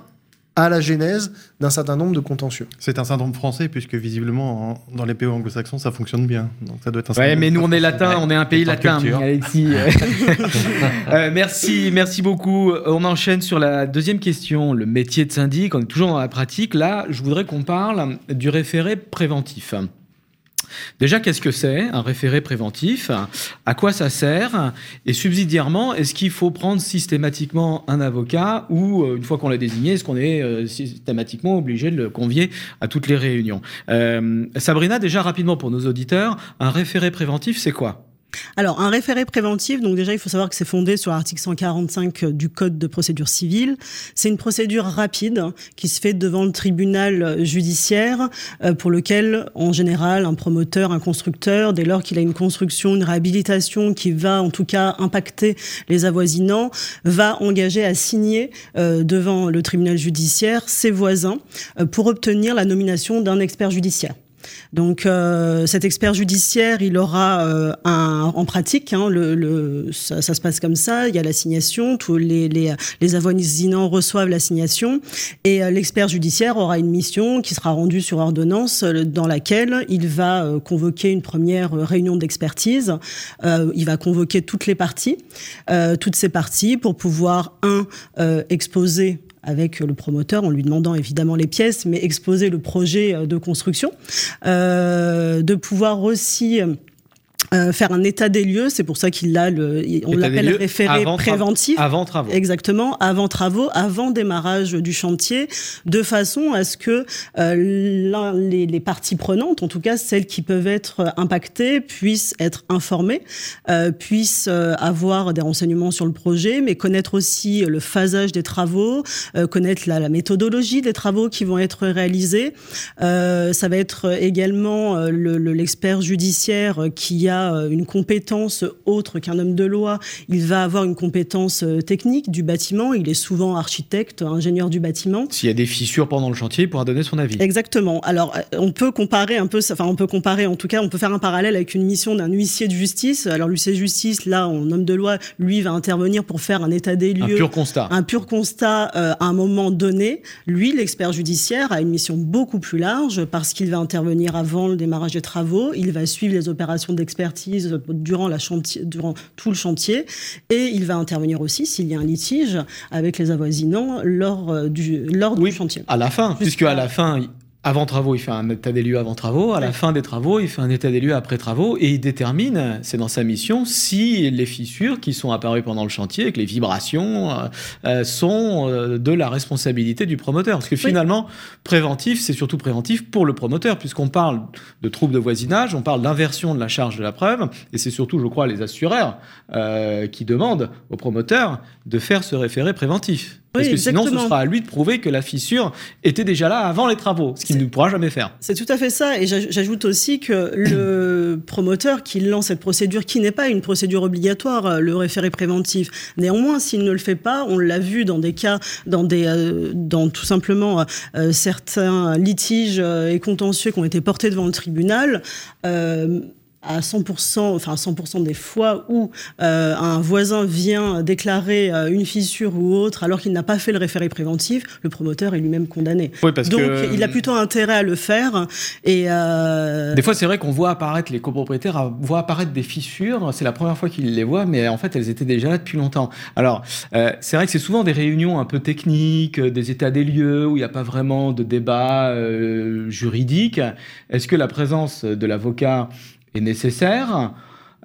à la genèse d'un certain nombre de contentieux. C'est un syndrome français, puisque visiblement, dans les pays anglo-saxons, ça fonctionne bien. Donc ça doit être un ouais, mais nous, on est latin, on est un pays latin, Alexis. [laughs] euh, merci, merci beaucoup. On enchaîne sur la deuxième question, le métier de syndic. On est toujours dans la pratique. Là, je voudrais qu'on parle du référé préventif. Déjà, qu'est-ce que c'est un référé préventif? À quoi ça sert? Et subsidiairement, est-ce qu'il faut prendre systématiquement un avocat ou, euh, une fois qu'on l'a désigné, est-ce qu'on est euh, systématiquement obligé de le convier à toutes les réunions? Euh, Sabrina, déjà rapidement pour nos auditeurs, un référé préventif, c'est quoi? Alors, un référé préventif, donc déjà, il faut savoir que c'est fondé sur l'article 145 du Code de procédure civile. C'est une procédure rapide qui se fait devant le tribunal judiciaire euh, pour lequel, en général, un promoteur, un constructeur, dès lors qu'il a une construction, une réhabilitation qui va, en tout cas, impacter les avoisinants, va engager à signer euh, devant le tribunal judiciaire ses voisins euh, pour obtenir la nomination d'un expert judiciaire. Donc euh, cet expert judiciaire, il aura euh, un, en pratique, hein, ça, se passe comme ça, il y a l'assignation, tous les, les, les avoisinants reçoivent l'assignation, et euh, l'expert judiciaire aura une mission qui sera rendue sur ordonnance dans laquelle il va convoquer une première réunion d'expertise, il va convoquer toutes les parties, toutes ces parties pour pouvoir, un, exposer avec le promoteur en lui demandant évidemment les pièces, mais exposer le projet euh, de construction, euh, de pouvoir aussi euh, faire un état des lieux, c'est pour ça qu'il a le, on l'appelle référé préventif. Avant travaux. Exactement, avant travaux, avant démarrage du chantier, de façon à ce que euh, les, les, parties prenantes, en tout cas celles qui peuvent être impactées, puissent être informées, euh, puissent euh, avoir des renseignements sur le projet, mais connaître aussi le phasage des travaux, euh, connaître la, la, méthodologie des travaux qui vont être réalisés. ça va être également l'expert le, judiciaire qui a euh, une compétence autre qu'un homme de loi, il va avoir une compétence euh, technique du bâtiment. Il est souvent architecte, ingénieur du bâtiment. S'il y a des fissures pendant le chantier, il pourra donner son avis. Exactement. Alors, euh, on peut comparer un peu, enfin, on peut comparer, en tout cas, on peut faire un parallèle avec une mission d'un huissier de justice. Alors, l'huissier de justice, là, en homme de loi, lui, va intervenir pour faire un état des lieux. Un pur constat. Un pur constat euh, à un moment donné. Lui, l'expert judiciaire, a une mission beaucoup plus large parce qu'il va intervenir avant le démarrage des travaux. Il va suivre les opérations d'expertise durant, la chantier, durant tout le chantier et il va intervenir aussi s'il y a un litige avec les avoisinants lors euh, du, lors du chantier. À la fin, puisque à la fin, avant travaux, il fait un état des lieux avant travaux. À la fin des travaux, il fait un état des lieux après travaux. Et il détermine, c'est dans sa mission, si les fissures qui sont apparues pendant le chantier, que les vibrations euh, euh, sont euh, de la responsabilité du promoteur. Parce que finalement, oui. préventif, c'est surtout préventif pour le promoteur, puisqu'on parle de troubles de voisinage, on parle d'inversion de la charge de la preuve. Et c'est surtout, je crois, les assureurs euh, qui demandent au promoteur de faire ce référé préventif. Parce oui, que sinon, ce sera à lui de prouver que la fissure était déjà là avant les travaux, ce qu'il ne pourra jamais faire. C'est tout à fait ça. Et j'ajoute aussi que le [coughs] promoteur qui lance cette procédure, qui n'est pas une procédure obligatoire, le référé préventif, néanmoins, s'il ne le fait pas, on l'a vu dans des cas, dans, des, euh, dans tout simplement euh, certains litiges et contentieux qui ont été portés devant le tribunal. Euh, à 100%, enfin 100% des fois où euh, un voisin vient déclarer euh, une fissure ou autre alors qu'il n'a pas fait le référé préventif, le promoteur est lui-même condamné. Oui, parce Donc que... il a plutôt intérêt à le faire. Et euh... Des fois, c'est vrai qu'on voit apparaître, les copropriétaires voient apparaître des fissures, c'est la première fois qu'ils les voient, mais en fait, elles étaient déjà là depuis longtemps. Alors, euh, c'est vrai que c'est souvent des réunions un peu techniques, euh, des états des lieux, où il n'y a pas vraiment de débat euh, juridique. Est-ce que la présence de l'avocat est nécessaire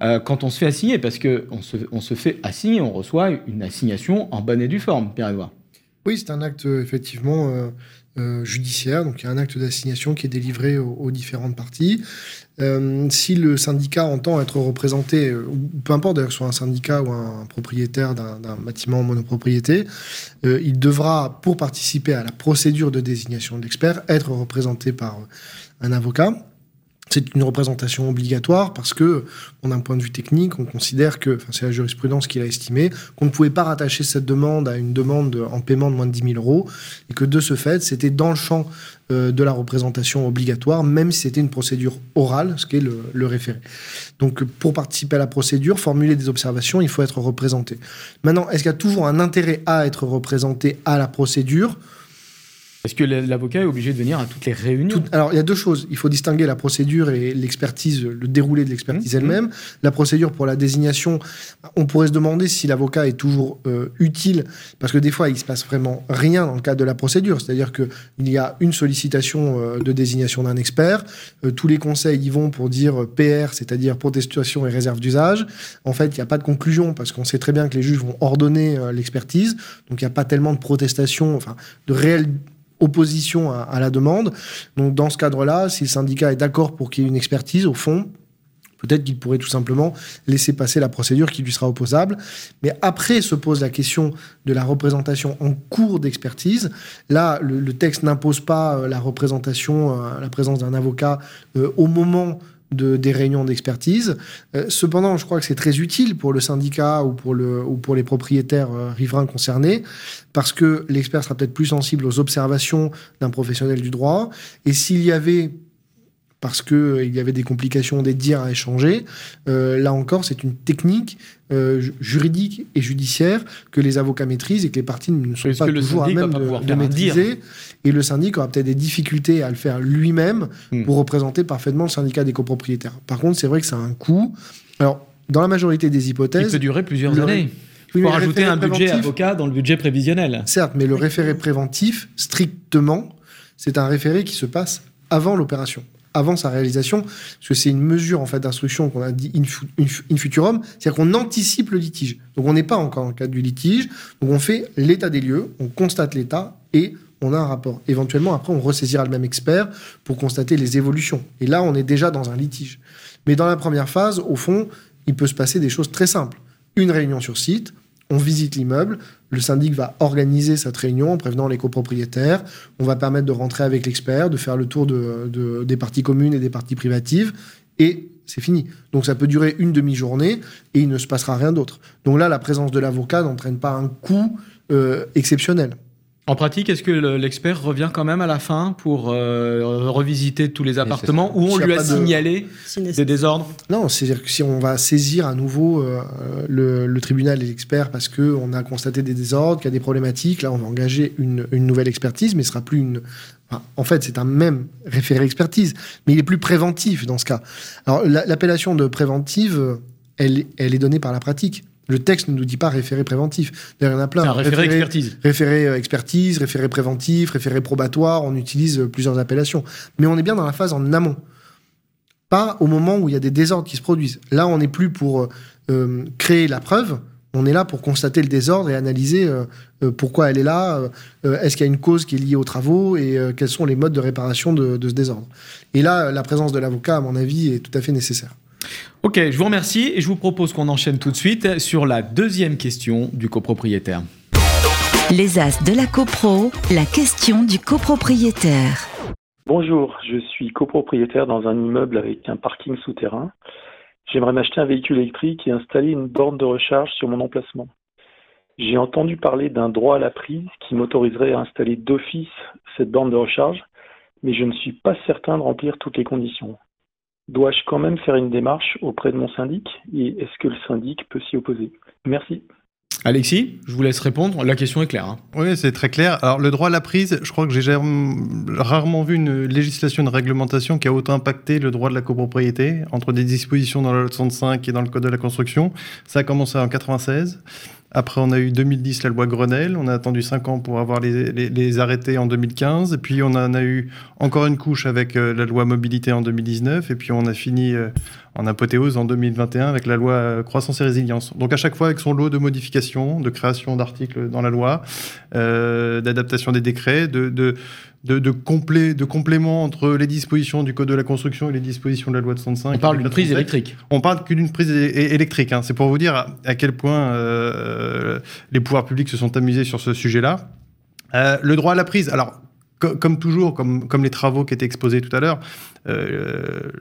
euh, quand on se fait assigner, parce qu'on se, on se fait assigner, on reçoit une assignation en bonne et due forme, Pierre-Edouard. Oui, c'est un acte effectivement euh, euh, judiciaire, donc il y a un acte d'assignation qui est délivré aux, différentes parties. Euh, si le syndicat entend être représenté, ou peu importe d'ailleurs que ce soit un syndicat ou un propriétaire d'un bâtiment en monopropriété, euh, il devra, pour participer à la procédure de désignation de l'expert, être représenté par un avocat. C'est une représentation obligatoire parce que, d'un point de vue technique, on considère que, enfin, c'est la jurisprudence qui l'a estimé, qu'on ne pouvait pas rattacher cette demande à une demande en paiement de moins de 10 000 euros et que de ce fait, c'était dans le champ euh, de la représentation obligatoire, même si c'était une procédure orale, ce qui est le, le, référé. Donc, pour participer à la procédure, formuler des observations, il faut être représenté. Maintenant, est-ce qu'il y a toujours un intérêt à être représenté à la procédure? Est-ce que l'avocat est obligé de venir à toutes les réunions Alors, il y a deux choses. Il faut distinguer la procédure et l'expertise, le déroulé de l'expertise mmh. elle-même. La procédure pour la désignation, on pourrait se demander si l'avocat est toujours euh, utile, parce que des fois, il se passe vraiment rien dans le cadre de la procédure. C'est-à-dire qu'il y a une sollicitation euh, de désignation d'un expert. Euh, tous les conseils y vont pour dire PR, c'est-à-dire protestation et réserve d'usage. En fait, il n'y a pas de conclusion, parce qu'on sait très bien que les juges vont ordonner l'expertise. Donc, il n'y a pas tellement de protestation, enfin, de réelle opposition à, la demande. Donc dans ce cadre-là, si le syndicat est d'accord pour qu'il y ait une expertise, au fond, peut-être qu'il pourrait tout simplement laisser passer la procédure qui lui sera opposable. Mais après se pose la question de la représentation en cours d'expertise. Là, le, texte n'impose pas euh, la représentation, euh, la présence d'un avocat euh, au moment de, des réunions d'expertise. Euh, cependant, je crois que c'est très utile pour le syndicat ou pour, le, ou pour les propriétaires euh, riverains concernés, parce que l'expert sera peut-être plus sensible aux observations d'un professionnel du droit. Et s'il y avait parce qu'il euh, il y avait des complications, des dires à échanger. Euh, là encore, c'est une technique euh, juridique et judiciaire que les avocats maîtrisent et que les parties ne sont pas toujours à même de, maîtriser. Et le syndic aura peut-être des difficultés à le faire lui-même hmm. pour représenter parfaitement le syndicat des copropriétaires. Par contre, c'est vrai que ça a un coût. Alors, dans la majorité des hypothèses... Il peut durer plusieurs années. Il faut rajouter un budget avocat dans le budget prévisionnel. Certes, mais le référé préventif, strictement, c'est un référé qui se passe avant l'opération avant sa réalisation, parce que c'est une mesure en fait d'instruction qu'on a dit in, futurum, c'est-à-dire qu'on anticipe le litige. Donc on n'est pas encore en cas du litige, donc on fait l'état des lieux, on constate l'état et on a un rapport. Éventuellement, après, on ressaisira le même expert pour constater les évolutions. Et là, on est déjà dans un litige. Mais dans la première phase, au fond, il peut se passer des choses très simples. Une réunion sur site, on visite l'immeuble, le syndic va organiser cette réunion en prévenant les copropriétaires, on va permettre de rentrer avec l'expert, de faire le tour de, des parties communes et des parties privatives, et c'est fini. Donc ça peut durer une demi-journée et il ne se passera rien d'autre. Donc là, la présence de l'avocat n'entraîne pas un coût euh, exceptionnel. En pratique, est-ce que l'expert revient quand même à la fin pour euh, revisiter tous les appartements où on lui a, signalé des désordres? Non, c'est-à-dire que si on va saisir à nouveau euh, le, tribunal et l'expert parce qu'on a constaté des désordres, qu'il y a des problématiques, là on va engager une, nouvelle expertise, mais ce sera plus une... en fait, c'est un même référé expertise, mais il est plus préventif dans ce cas. Alors l'appellation de préventive, elle, elle est donnée par la pratique. Le texte ne nous dit pas référé préventif. il y en a plein. Un référé, expertise. Référé euh, expertise, référé préventif, référé probatoire. On utilise euh, plusieurs appellations. Mais on est bien dans la phase en amont. Pas au moment où il y a des désordres qui se produisent. Là, on n'est plus pour euh, créer la preuve. On est là pour constater le désordre et analyser pourquoi elle est là. Est-ce qu'il y a une cause qui est liée aux travaux et quels sont les modes de réparation de, de ce désordre. Et là, la présence de l'avocat, à mon avis, est tout à fait nécessaire. Ok, je vous remercie et je vous propose qu'on enchaîne tout de suite sur la deuxième question du copropriétaire. Les As de la CoPro, la question du copropriétaire. Bonjour, je suis copropriétaire dans un immeuble avec un parking souterrain. J'aimerais m'acheter un véhicule électrique et installer une borne de recharge sur mon emplacement. J'ai entendu parler d'un droit à la prise qui m'autoriserait à installer d'office cette borne de recharge, mais je ne suis pas certain de remplir toutes les conditions. Dois-je quand même faire une démarche auprès de mon syndic et est-ce que le syndic peut s'y opposer? Merci. Alexis, je vous laisse répondre. La question est claire. Hein. Oui, c'est très clair. Alors, le droit à la prise, je crois que j'ai rarement vu une législation, une réglementation qui a autant impacté le droit de la copropriété entre des dispositions dans la loi 65 et dans le code de la construction. Ça a commencé en 96. Après, on a eu 2010 la loi Grenelle. On a attendu 5 ans pour avoir les, arrêtés en 2015. Et puis, on en a eu encore une couche avec euh, la loi mobilité en 2019. Et puis, on a fini euh, en apothéose en 2021 avec la loi euh, croissance et résilience. Donc, à chaque fois, avec son lot de modifications, de création d'articles dans la loi, d'adaptation des décrets, de, de de, de, de complément entre les dispositions du Code de la construction et les dispositions de la loi de 65. On parle d'une prise électrique. On parle que d'une prise électrique. Hein. C'est pour vous dire à, quel point euh, les pouvoirs publics se sont amusés sur ce sujet-là. Euh, le droit à la prise. Alors, comme toujours, comme, les travaux qui étaient exposés tout à l'heure, euh,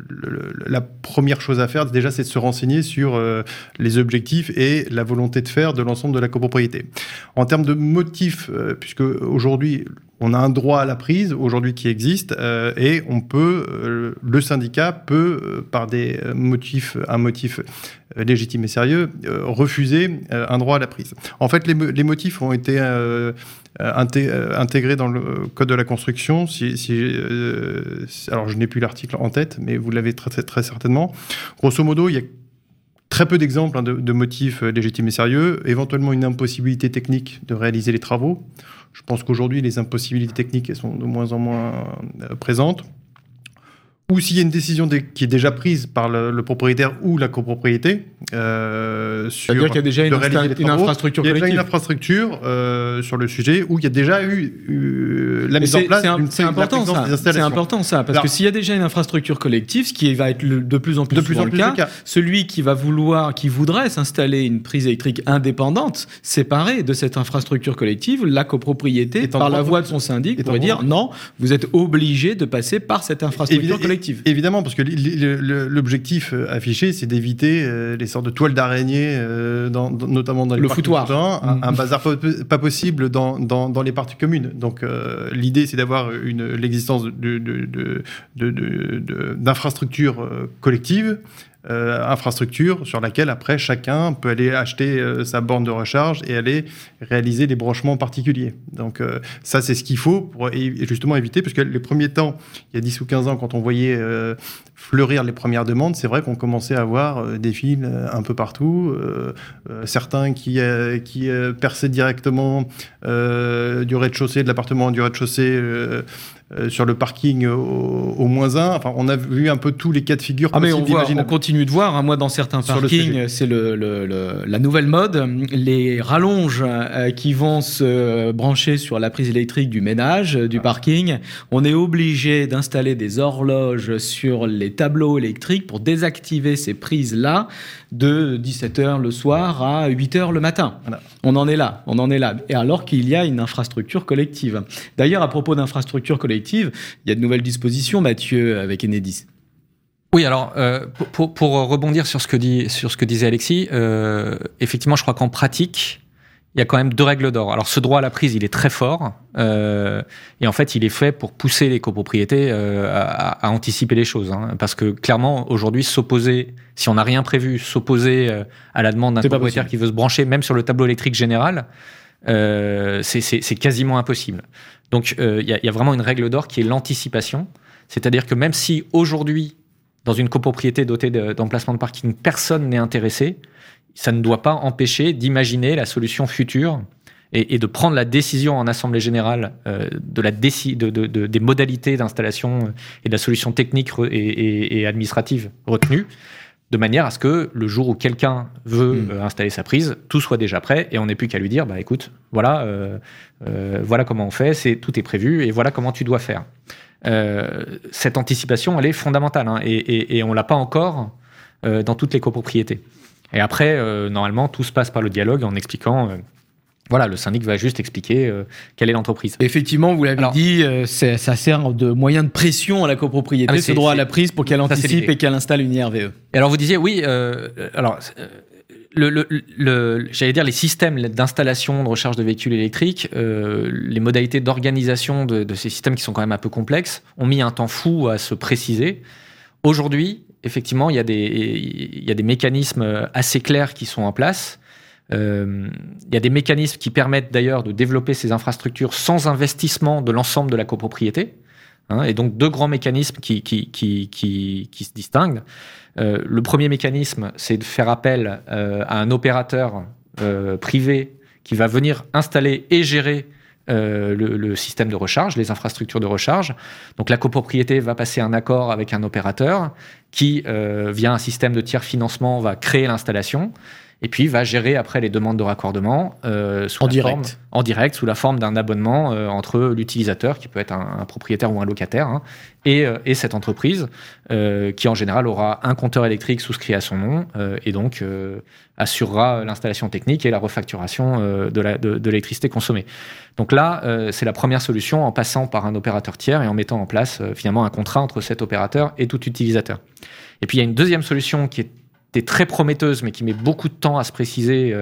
la première chose à faire, déjà, c'est de se renseigner sur euh, les objectifs et la volonté de faire de l'ensemble de la copropriété. En termes de motifs, euh, puisque aujourd'hui, on a un droit à la prise aujourd'hui qui existe euh, et on peut, euh, le syndicat peut, euh, par des motifs, un motif légitime et sérieux, refuser un droit à la prise. En fait, les, motifs ont été intégrés dans le code de la construction. Si, alors, je n'ai plus l'article en tête, mais vous l'avez très certainement. Grosso modo, il y a Très peu d'exemples hein, de, de, motifs légitimes et sérieux, éventuellement une impossibilité technique de réaliser les travaux. Je pense qu'aujourd'hui, les impossibilités techniques sont de moins en moins euh, présentes ou s'il y a une décision qui est déjà prise par le, propriétaire ou la copropriété. Euh, C'est-à-dire qu'il y a déjà une, infrastructure Il y a déjà une infrastructure euh, sur le sujet où il y a déjà eu, la mise en place C'est important ça. C'est important ça, parce que s'il y a déjà une infrastructure collective, ce qui va être de plus en plus, de plus, en plus le, cas, celui qui va vouloir, qui voudrait s'installer une prise électrique indépendante, séparée de cette infrastructure collective, la copropriété, par la voix de son syndic, pourrait dire non, vous êtes obligé de passer par cette infrastructure collective. Évidemment, parce que l'objectif euh, affiché, c'est d'éviter euh, les sortes de toiles d'araignée, euh, notamment dans les le foutoir, un, un, bazar pas, possible dans, dans, les parties communes. Donc l'idée, c'est d'avoir l'existence d'infrastructures collectives euh, infrastructure sur laquelle après chacun peut aller acheter euh, sa borne de recharge et aller réaliser des branchements particuliers. Donc euh, ça c'est ce qu'il faut pour justement éviter, puisque les premiers temps, il y a 10 ou 15 ans, quand on voyait fleurir les premières demandes, c'est vrai qu'on commençait à avoir des fils un peu partout, certains qui, qui perçaient directement du rez-de-chaussée, de l'appartement du rez-de-chaussée euh, sur le parking au, moins 1. Enfin, on a vu un peu tous les cas de figure. Ah mais on, voit, on continue de voir. Hein. moi, dans certains parkings, c'est le, la nouvelle mode. Les rallonges euh, qui vont se brancher sur la prise électrique du ménage, euh, du parking. On est obligé d'installer des horloges sur les tableaux électriques pour désactiver ces prises-là de 17h le soir à 8h le matin. On en est là, on en est là. Et alors qu'il y a une infrastructure collective. D'ailleurs, à propos d'infrastructure collective, il y a de nouvelles dispositions, Mathieu, avec Enedis. Oui, alors euh, pour, rebondir sur ce que, dit, sur ce que disait Alexis, euh, effectivement, je crois qu'en pratique, il y a quand même deux règles d'or. Alors ce droit à la prise, il est très fort, euh, et en fait, il est fait pour pousser les copropriétés à, anticiper les choses, hein. parce que clairement, aujourd'hui, s'opposer, si on n'a rien prévu, s'opposer à la demande d'un copropriétaire qui veut se brancher, même sur le tableau électrique général, c'est quasiment impossible. Donc euh, il y, a vraiment une règle d'or qui est l'anticipation. C'est-à-dire que même si aujourd'hui, dans une copropriété dotée d'emplacements de, parking, personne n'est intéressé, ça ne doit pas empêcher d'imaginer la solution future et, de prendre la décision en assemblée générale euh, de la des modalités d'installation et de la solution technique et, et administrative retenue de manière à ce que le jour où quelqu'un veut hmm. euh, installer sa prise, tout soit déjà prêt et on n'ait plus qu'à lui dire, bah écoute, voilà, euh, euh, voilà comment on fait, c'est tout est prévu et voilà comment tu dois faire. cette anticipation, elle est fondamentale hein, et, et, on l'a pas encore dans toutes les copropriétés. Et après, normalement, tout se passe par le dialogue en expliquant voilà, le syndic va juste expliquer euh, quelle est l'entreprise. Effectivement, vous l'avez dit, euh, ça sert de moyen de pression à la copropriété, ah, ce droit à la prise pour qu'elle anticipe et qu'elle installe une IRVE. Et alors vous disiez, oui, euh, alors le, j'allais dire les systèmes d'installation, de recharge de véhicules électriques, les modalités d'organisation de, de, ces systèmes qui sont quand même un peu complexes, ont mis un temps fou à se préciser. Aujourd'hui, effectivement, il y, a des, il y a des mécanismes assez clairs qui sont en place. Euh, il y a des mécanismes qui permettent d'ailleurs de développer ces infrastructures sans investissement de l'ensemble de la copropriété. Hein, et donc deux grands mécanismes qui, se distinguent. Euh, le premier mécanisme, c'est de faire appel euh, à un opérateur privé qui va venir installer et gérer le, le, système de recharge, les infrastructures de recharge. Donc la copropriété va passer un accord avec un opérateur qui, via un système de tiers financement, va créer l'installation et puis va gérer après les demandes de raccordement euh, en, direct. en direct sous la forme d'un abonnement euh, entre l'utilisateur, qui peut être un, propriétaire ou un locataire, hein, et, euh, et, cette entreprise, euh, qui en général aura un compteur électrique souscrit à son nom, euh, et donc assurera l'installation technique et la refacturation de l'électricité de, de consommée. Donc là, c'est la première solution en passant par un opérateur tiers et en mettant en place finalement un contrat entre cet opérateur et tout utilisateur. Et puis il y a une deuxième solution qui est très prometteuse, mais qui met beaucoup de temps à se préciser,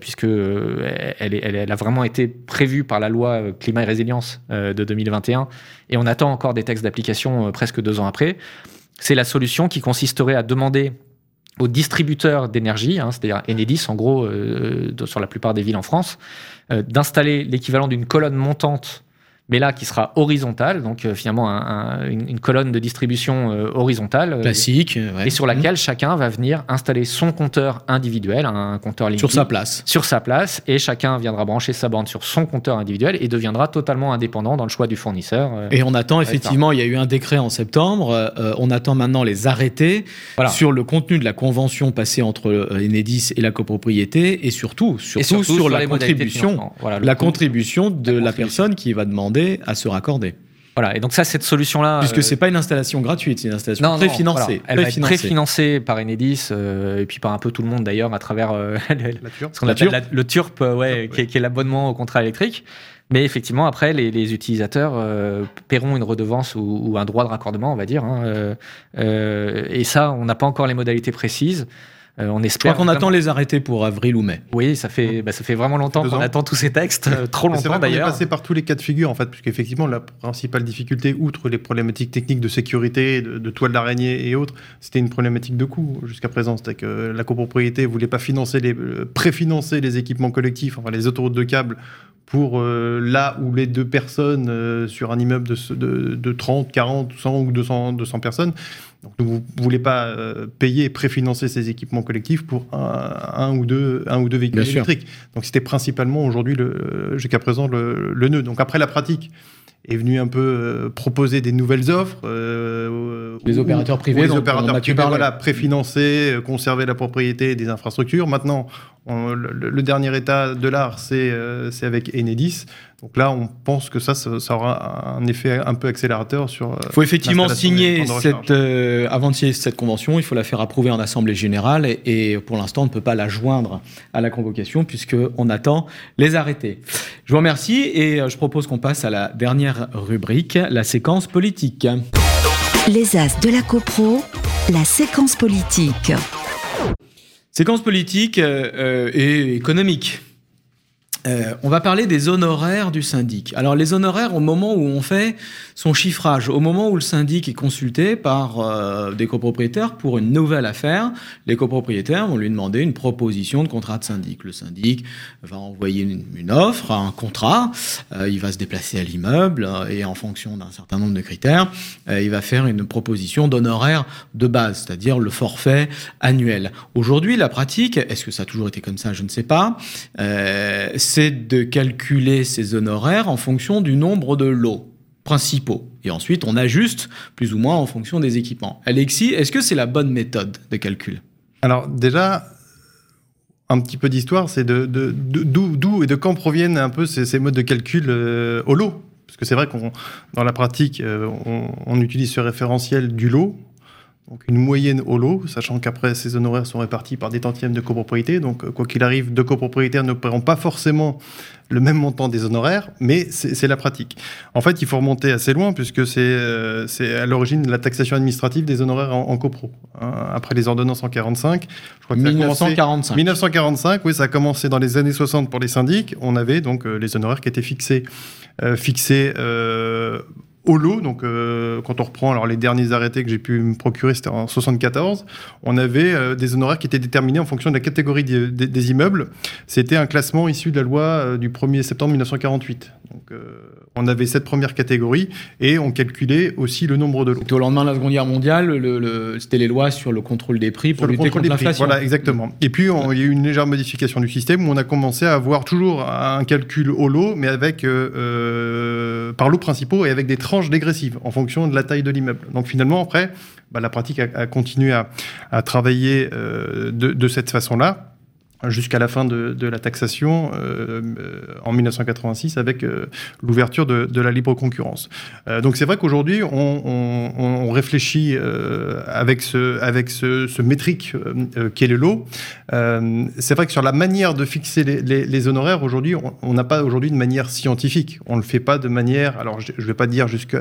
puisque elle, elle, a vraiment été prévue par la loi climat et résilience de 2021, et on attend encore des textes d'application presque deux ans après. C'est la solution qui consisterait à demander aux distributeurs d'énergie, hein, c'est-à-dire Enedis en gros euh, sur la plupart des villes en France, euh, d'installer l'équivalent d'une colonne montante mais là qui sera horizontale, donc euh, finalement une, colonne de distribution euh, horizontale. Euh, Classique. Et sur laquelle mmh. chacun va venir installer son compteur individuel, un compteur Sur sa place. Sur sa place, et chacun viendra brancher sa bande sur son compteur individuel et deviendra totalement indépendant dans le choix du fournisseur. et on attend effectivement, il y a eu un décret en septembre, on attend maintenant les arrêtés sur le contenu de la convention passée entre Enedis et la copropriété, et surtout, surtout, sur, la contribution, la contribution de la personne qui va demander à se raccorder. Voilà, et donc ça, cette solution-là... Puisque c'est euh, pas une installation gratuite, c'est une installation préfinancée. Elle va être préfinancée par Enedis, euh, et puis par un peu tout le monde d'ailleurs, à travers euh, [laughs] ce qu'on appelle le TURP, ouais, qui, est, l'abonnement au contrat électrique. Mais effectivement, après, les, utilisateurs paieront une redevance ou, un droit de raccordement, on va dire. Hein, et ça, on n'a pas encore les modalités précises. Euh, on espère. qu'on attend les arrêter pour avril ou mai. Oui, ça fait, bah, ça fait vraiment longtemps qu'on attend tous ces textes, euh, trop longtemps d'ailleurs. On est passé par tous les cas de figure en fait, puisqu'effectivement la principale difficulté, outre les problématiques techniques de sécurité, de, toile d'araignée et autres, c'était une problématique de coût jusqu'à présent. C'était que la copropriété voulait pas financer les, euh, préfinancer les équipements collectifs, enfin les autoroutes de câbles pour là où les deux personnes sur un immeuble de, de, de, 30, 40, 100 ou 200, 200 personnes donc, vous ne voulez pas euh, payer et préfinancer ces équipements collectifs pour un, ou, deux, un ou deux véhicules électriques. Donc, c'était principalement aujourd'hui, jusqu'à présent, le, le, nœud. Donc, après la pratique, est venu un peu euh, proposer des nouvelles offres. Euh, les opérateurs privés, les opérateurs privés, voilà, préfinancer, conserver la propriété des infrastructures. Maintenant, le, dernier état de l'art, c'est c'est avec Enedis. Donc là, on pense que ça, ça, aura un effet un peu accélérateur sur. Il faut effectivement signer cette, euh, avant de signer cette convention, il faut la faire approuver en assemblée générale et, pour l'instant, on ne peut pas la joindre à la convocation puisqu'on attend les arrêtés. Je vous remercie et euh, je propose qu'on passe à la dernière rubrique, la séquence politique. Les As de la CoPro, la séquence politique. Séquence politique euh, et économique. Euh, on va parler des honoraires du syndic. Alors les honoraires au moment où on fait son chiffrage, au moment où le syndic est consulté par euh, des copropriétaires pour une nouvelle affaire, les copropriétaires vont lui demander une proposition de contrat de syndic. Le syndic va envoyer une, offre, un contrat, euh, il va se déplacer à l'immeuble et en fonction d'un certain nombre de critères, il va faire une proposition d'honoraires de base, c'est-à-dire le forfait annuel. Aujourd'hui, la pratique, est-ce que ça a toujours été comme ça, je ne sais pas de calculer ces honoraires en fonction du nombre de lots principaux. Et ensuite, on ajuste plus ou moins en fonction des équipements. Alexis, est-ce que c'est la bonne méthode de calcul? Alors déjà, un petit peu d'histoire, c'est d'où de, de, et de quand proviennent un peu ces, modes de calcul euh, au lot. Parce que c'est vrai qu'on, dans la pratique, euh, on, utilise ce référentiel du lot donc une moyenne au lot, sachant qu'après ces honoraires sont répartis par des tantièmes de copropriété. Donc euh, quoi qu'il arrive, deux copropriétaires ne paieront pas forcément le même montant des honoraires, mais c'est la pratique. En fait, il faut remonter assez loin puisque c'est euh, à l'origine la taxation administrative des honoraires en, copro. Hein. après les ordonnances en 45, je crois que 1945. 1945, oui, ça a commencé dans les années 60 pour les syndics. On avait donc euh, les honoraires qui étaient fixés, fixés lot. Donc, euh, quand on reprend alors, les derniers arrêtés que j'ai pu me procurer, c'était en 74, on avait euh, des honoraires qui étaient déterminés en fonction de la catégorie des, immeubles. C'était un classement issu de la loi euh, du 1er septembre 1948. Donc, on avait cette première catégorie et on calculait aussi le nombre de lots. Au lendemain de la Seconde Guerre mondiale, le, c'était les lois sur le contrôle des prix pour lutter contre l'inflation. Voilà, exactement. Et puis, il y a eu une légère modification du système où on a commencé à avoir toujours un calcul au lot, mais avec par lots principaux et avec des tranches dégressives en fonction de la taille de l'immeuble. Donc finalement, après, bah, la pratique a, continué à, travailler euh, de, cette façon-là jusqu'à la fin de, la taxation euh, en 1986 avec euh, l'ouverture de, la libre concurrence. Euh, donc c'est vrai qu'aujourd'hui on, réfléchit avec ce avec ce, métrique qui est le lot. c'est vrai que sur la manière de fixer les, honoraires aujourd'hui, on n'a pas aujourd'hui de manière scientifique. On ne le fait pas de manière. Alors je ne vais pas dire jusque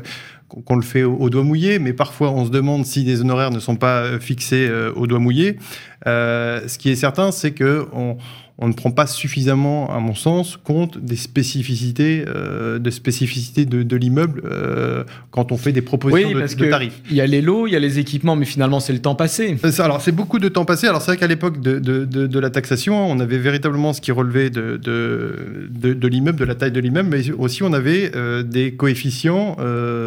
qu'on le fait au, doigt mouillé, mais parfois on se demande si des honoraires ne sont pas fixés au doigt mouillé. ce qui est certain, c'est que on, on ne prend pas suffisamment, à mon sens, compte des spécificités, euh, de, spécificités de, l'immeuble euh, quand on fait des propositions de, de, tarifs. Il y a les lots, il y a les équipements, mais finalement c'est le temps passé. Euh, alors c'est beaucoup de temps passé. Alors c'est vrai qu'à l'époque de, la taxation, on avait véritablement ce qui relevait de, de, l'immeuble, de la taille de l'immeuble, mais aussi on avait des coefficients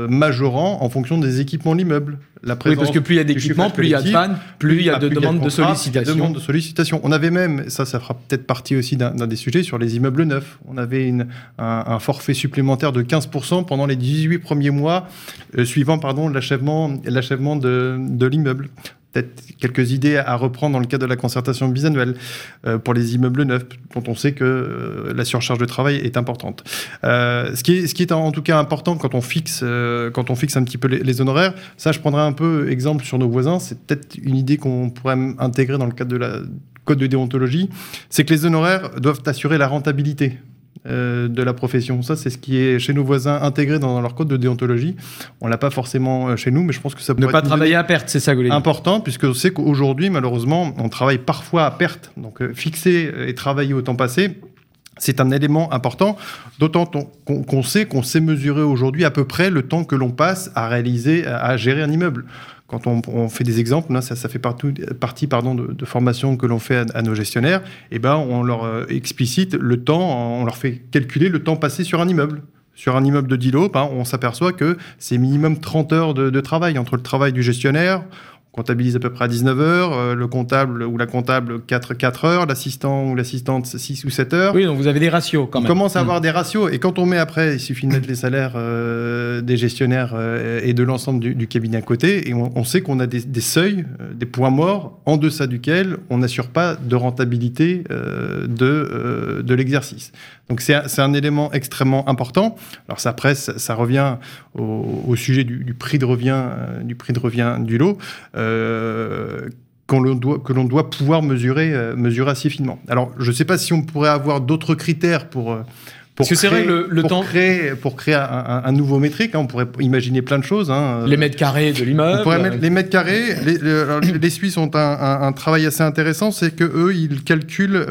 majorants en fonction des équipements de l'immeuble. oui, parce que plus il y a d'équipements, plus il y a de panne, plus il y a de demandes de sollicitation. de sollicitation. On avait même, ça, ça fera peut-être partie aussi d'un des sujets sur les immeubles neufs. On avait une, un, forfait supplémentaire de 15% pendant les 18 premiers mois euh, suivant l'achèvement de, de l'immeuble peut-être quelques idées à reprendre dans le cadre de la concertation bisannuelle euh, pour les immeubles neufs, dont on sait que euh, la surcharge de travail est importante. ce, qui est, ce qui est en tout cas important quand on fixe, quand on fixe un petit peu les, les, honoraires, ça je prendrai un peu exemple sur nos voisins, c'est peut-être une idée qu'on pourrait intégrer dans le cadre de la, code de déontologie, c'est que les honoraires doivent assurer la rentabilité euh, de la profession. Ça, c'est ce qui est chez nos voisins intégré dans leur code de déontologie. On l'a pas forcément euh, chez nous, mais je pense que ça pourrait ne pas travailler à perte, c'est ça, Goulet. Important, puisque on sait qu'aujourd'hui, malheureusement, on travaille parfois à perte. Donc, euh, fixer et travailler au temps passé, c'est un élément important, d'autant qu'on sait qu'on sait mesurer aujourd'hui à peu près le temps que l'on passe à réaliser, à gérer un immeuble quand on, fait des exemples, ça, ça fait partie de, de formation que l'on fait à, nos gestionnaires, et eh ben on leur euh, explicite le temps, on leur fait calculer le temps passé sur un immeuble. Sur un immeuble de 10 lots, ben, on s'aperçoit que c'est minimum 30 heures de, travail entre le travail du gestionnaire, comptabilise à peu près à 19 heures, euh, le comptable ou la comptable 4, 4 heures, l'assistant ou l'assistante 6 ou 7 heures. Oui, donc vous avez des ratios quand on même. On commence à avoir hmm. des ratios. Et quand on met après, il suffit de mettre les salaires euh, des gestionnaires euh, et de l'ensemble du, cabinet à côté, et on, sait qu'on a des, des seuils, des points morts, en deçà duquel on n'assure pas de rentabilité de, de l'exercice. Donc c'est un, élément extrêmement important. Alors ça, après, ça, revient au, sujet du, prix de revient, du prix de revient du lot. Euh, que l'on doit pouvoir mesurer, euh, mesurer assez finement. Alors, je ne sais pas si on pourrait avoir d'autres critères pour, euh, pour créer, vrai le, temps... créer, pour créer un, nouveau métrique. Hein. on pourrait imaginer plein de choses. Hein. Les mètres carrés de l'immeuble. les mètres carrés. Les, Suisses ont un, travail assez intéressant, c'est que eux, ils calculent.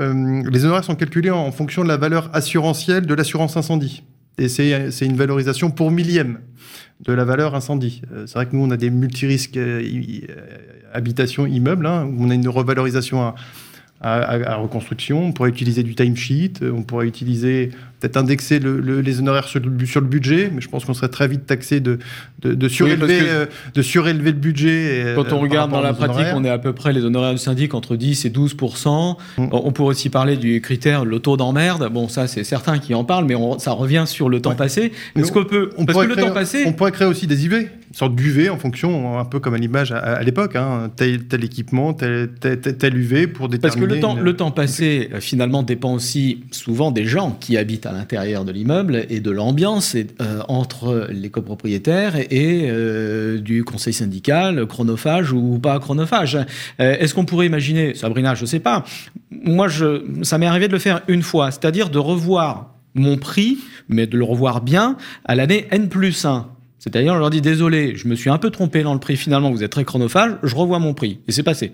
les honoraires sont calculés en fonction de la valeur assurantielle de l'assurance incendie. Et c'est une valorisation pour millième de la valeur incendie. Euh, c'est vrai que nous, on a des multirisques euh, habitation immeubles, hein, où on a une revalorisation à, à, reconstruction. On pourrait utiliser du timesheet, on pourrait utiliser peut-être indexer les honoraires sur le, sur le, budget, mais je pense qu'on serait très vite taxé de, de, surélever, euh, de surélever le budget. Euh, Quand on regarde dans la pratique, on est à peu près les honoraires du syndic entre 10 et 12 mm. On pourrait aussi parler du critère le taux d'emmerde. Bon, ça, c'est certains qui en parlent, mais ça revient sur le temps passé. Est-ce qu'on peut, on parce que le temps passé, on pourrait créer aussi des IV, une sorte d'UV en fonction, un peu comme à l'image à, l'époque, hein, tel, tel, équipement, tel, tel, UV pour déterminer. Parce que le temps, le temps passé, euh, finalement, dépend aussi souvent des gens qui habitent à l'intérieur de l'immeuble et de l'ambiance euh, entre les copropriétaires et, euh, du conseil syndical, chronophage ou pas chronophage. Euh, est-ce qu'on pourrait imaginer, Sabrina, je ne sais pas, moi, ça m'est arrivé de le faire une fois, c'est-à-dire de revoir mon prix, mais de le revoir bien à l'année N plus 1. C'est-à-dire, je leur dis, désolé, je me suis un peu trompé dans le prix, finalement, vous êtes très chronophage, je revois mon prix. Et c'est passé.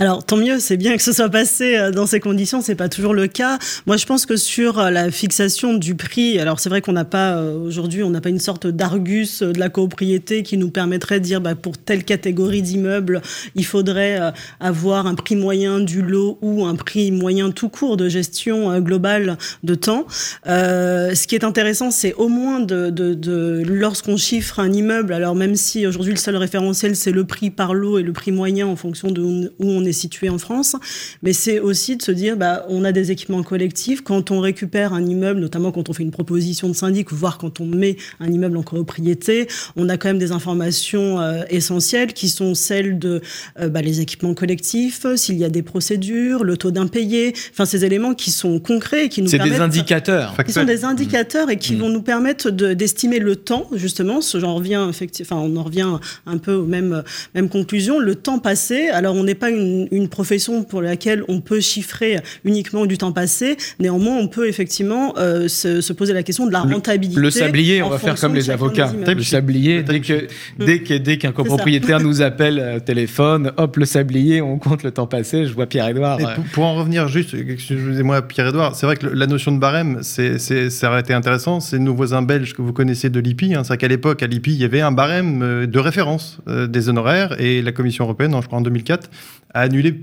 Alors tant mieux, c'est bien que ce soit passé euh, dans ces conditions, c'est pas toujours le cas. Moi je pense que sur euh, la fixation du prix, alors c'est vrai qu'on n'a pas euh, aujourd'hui, on n'a pas une sorte d'argus de la copropriété qui nous permettrait de dire bah, pour telle catégorie d'immeubles, il faudrait avoir un prix moyen du lot ou un prix moyen tout court de gestion globale de temps. ce qui est intéressant, c'est au moins de, de, lorsqu'on chiffre un immeuble, alors même si aujourd'hui le seul référentiel c'est le prix par lot et le prix moyen en fonction de où on est situé en France, mais c'est aussi de se dire, bah, on a des équipements collectifs. Quand on récupère un immeuble, notamment quand on fait une proposition de syndic, voire quand on met un immeuble en copropriété, on a quand même des informations euh, essentielles qui sont celles de euh, bah, les équipements collectifs, s'il y a des procédures, le taux d'impayé, enfin ces éléments qui sont concrets et qui nous permettent... C'est des indicateurs. Qui sont des indicateurs et qui mmh. vont nous permettre d'estimer le temps, justement. J'en reviens, enfin, on en revient un peu aux mêmes, mêmes conclusions. Le temps passé, alors on n'est pas une, une, profession pour laquelle on peut chiffrer uniquement du temps passé. Néanmoins, on peut effectivement euh, se, se, poser la question de la rentabilité. Le, sablier, on va faire comme les avocats. Le sablier, dès que dès que dès qu'un copropriétaire nous appelle au téléphone, hop, le sablier, on compte le temps passé. Je vois Pierre-Edouard. Pour, pour, en revenir juste, excusez-moi, Pierre-Edouard, c'est vrai que la notion de barème, c'est ça aurait été intéressant. C'est nos voisins belges que vous connaissez de l'IPI. Hein. C'est qu'à l'époque, à l'IPI, il y avait un barème euh, de référence euh, des honoraires et la Commission européenne, je crois en 2004, a annulé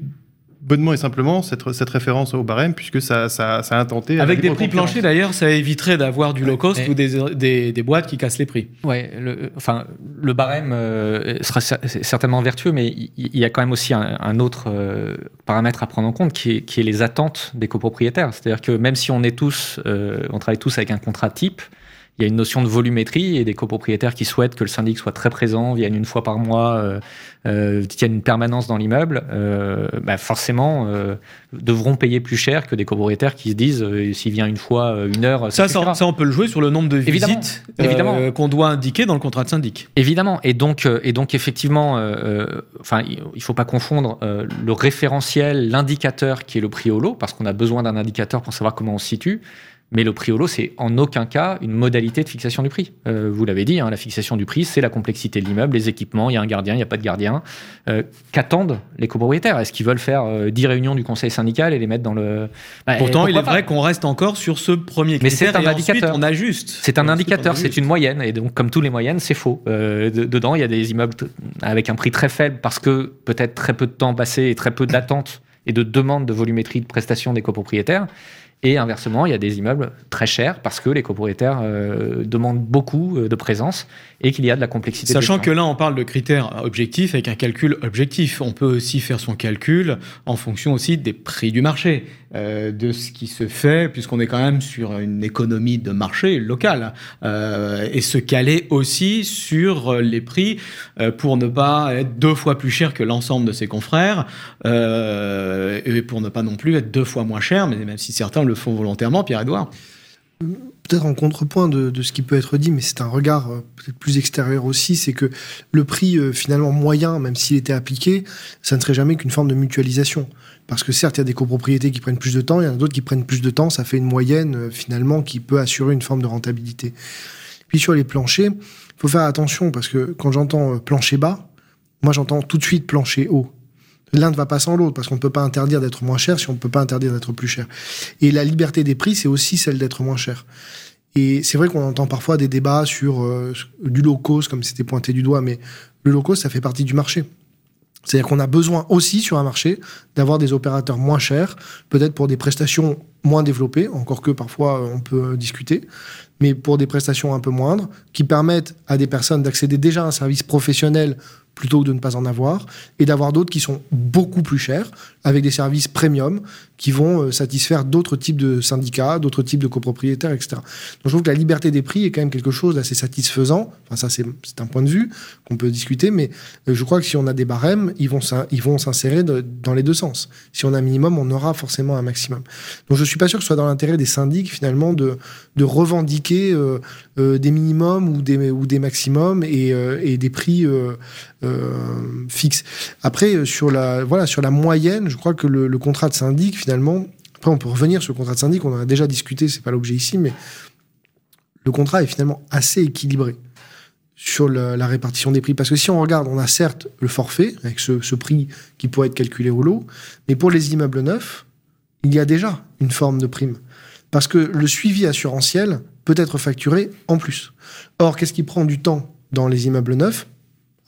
bonnement et simplement cette, cette référence au barème, puisque ça, ça, ça a intenté. Avec des prix planchers d'ailleurs, ça éviterait d'avoir du low cost ou des, des, des, boîtes qui cassent les prix. Ouais, le, enfin, le barème euh, sera certainement vertueux, mais il y, a quand même aussi un, un autre euh, paramètre à prendre en compte qui est, qui est les attentes des copropriétaires. C'est-à-dire que même si on est tous, euh, on travaille tous avec un contrat type, il y a une notion de volumétrie et des copropriétaires qui souhaitent que le syndic soit très présent, vienne une fois par mois, euh, euh, tiennent une permanence dans l'immeuble, euh, bah forcément euh, devront payer plus cher que des copropriétaires qui se disent s'il vient une fois, une heure. Ça, ça, ça, on peut le jouer sur le nombre de visites évidemment, qu'on doit indiquer dans le contrat de syndic. Évidemment. Et donc, et donc effectivement, enfin, il faut pas confondre le référentiel, l'indicateur qui est le prix au lot, parce qu'on a besoin d'un indicateur pour savoir comment on se situe. Mais le prix au lot, c'est en aucun cas une modalité de fixation du prix. Euh, vous l'avez dit, hein, la fixation du prix, c'est la complexité de l'immeuble, les équipements, il y a un gardien, il n'y a pas de gardien. Euh, Qu'attendent les copropriétaires? Est-ce qu'ils veulent faire euh, 10 réunions du conseil syndical et les mettre dans le... Bah, Pourtant, il est vrai qu'on reste encore sur ce premier critère. Mais c'est un et indicateur. on ajuste. C'est un indicateur, c'est une moyenne. Et donc, comme tous les moyennes, c'est faux. Euh, de, dedans, il y a des immeubles avec un prix très faible parce que peut-être très peu de temps passé et très peu d'attente et de demande de volumétrie de prestation des copropriétaires. Et inversement, il y a des immeubles très chers parce que les copropriétaires euh, demandent beaucoup euh, de présence et qu'il y a de la complexité. Sachant que là, on parle de critères objectifs avec un calcul objectif. On peut aussi faire son calcul en fonction aussi des prix du marché, euh, de ce qui se fait, puisqu'on est quand même sur une économie de marché locale, euh, et se caler aussi sur les prix euh, pour ne pas être deux fois plus cher que l'ensemble de ses confrères, euh, et pour ne pas non plus être deux fois moins cher, mais même si certains le font volontairement, Pierre-Edouard peut-être en contrepoint de, ce qui peut être dit, mais c'est un regard euh, peut-être plus extérieur aussi, c'est que le prix euh, finalement moyen, même s'il était appliqué, ça ne serait jamais qu'une forme de mutualisation. Parce que certes, il y a des copropriétés qui prennent plus de temps, il y en a d'autres qui prennent plus de temps, ça fait une moyenne euh, finalement qui peut assurer une forme de rentabilité. Puis sur les planchers, il faut faire attention parce que quand j'entends plancher bas, moi j'entends tout de suite plancher haut. L'un ne va pas sans l'autre, parce qu'on ne peut pas interdire d'être moins cher si on ne peut pas interdire d'être plus cher. Et la liberté des prix, c'est aussi celle d'être moins cher. Et c'est vrai qu'on entend parfois des débats sur euh, du low cost, comme c'était pointé du doigt, mais le low cost, ça fait partie du marché. C'est-à-dire qu'on a besoin aussi sur un marché d'avoir des opérateurs moins chers, peut-être pour des prestations moins développées, encore que parfois on peut discuter, mais pour des prestations un peu moindres, qui permettent à des personnes d'accéder déjà à un service professionnel plutôt que de ne pas en avoir, et d'avoir d'autres qui sont beaucoup plus chers, avec des services premium, qui vont euh, satisfaire d'autres types de syndicats, d'autres types de copropriétaires, etc. Donc je trouve que la liberté des prix est quand même quelque chose d'assez satisfaisant. Enfin ça c'est un point de vue qu'on peut discuter, mais euh, je crois que si on a des barèmes, ils vont s'insérer dans les deux sens. Si on a un minimum, on aura forcément un maximum. Donc je suis pas sûr que ce soit dans l'intérêt des syndics finalement de, revendiquer euh, des minimums ou des, ou des maximums et, des prix fixes. Après sur la voilà sur la moyenne, je crois que le, le contrat de syndic finalement après, on peut revenir sur le contrat de syndic, on en a déjà discuté, c'est pas l'objet ici, mais le contrat est finalement assez équilibré sur la, répartition des prix. Parce que si on regarde, on a certes le forfait, avec ce, ce prix qui pourrait être calculé au lot, mais pour les immeubles neufs, il y a déjà une forme de prime. Parce que le suivi assurantiel peut être facturé en plus. Or, qu'est-ce qui prend du temps dans les immeubles neufs?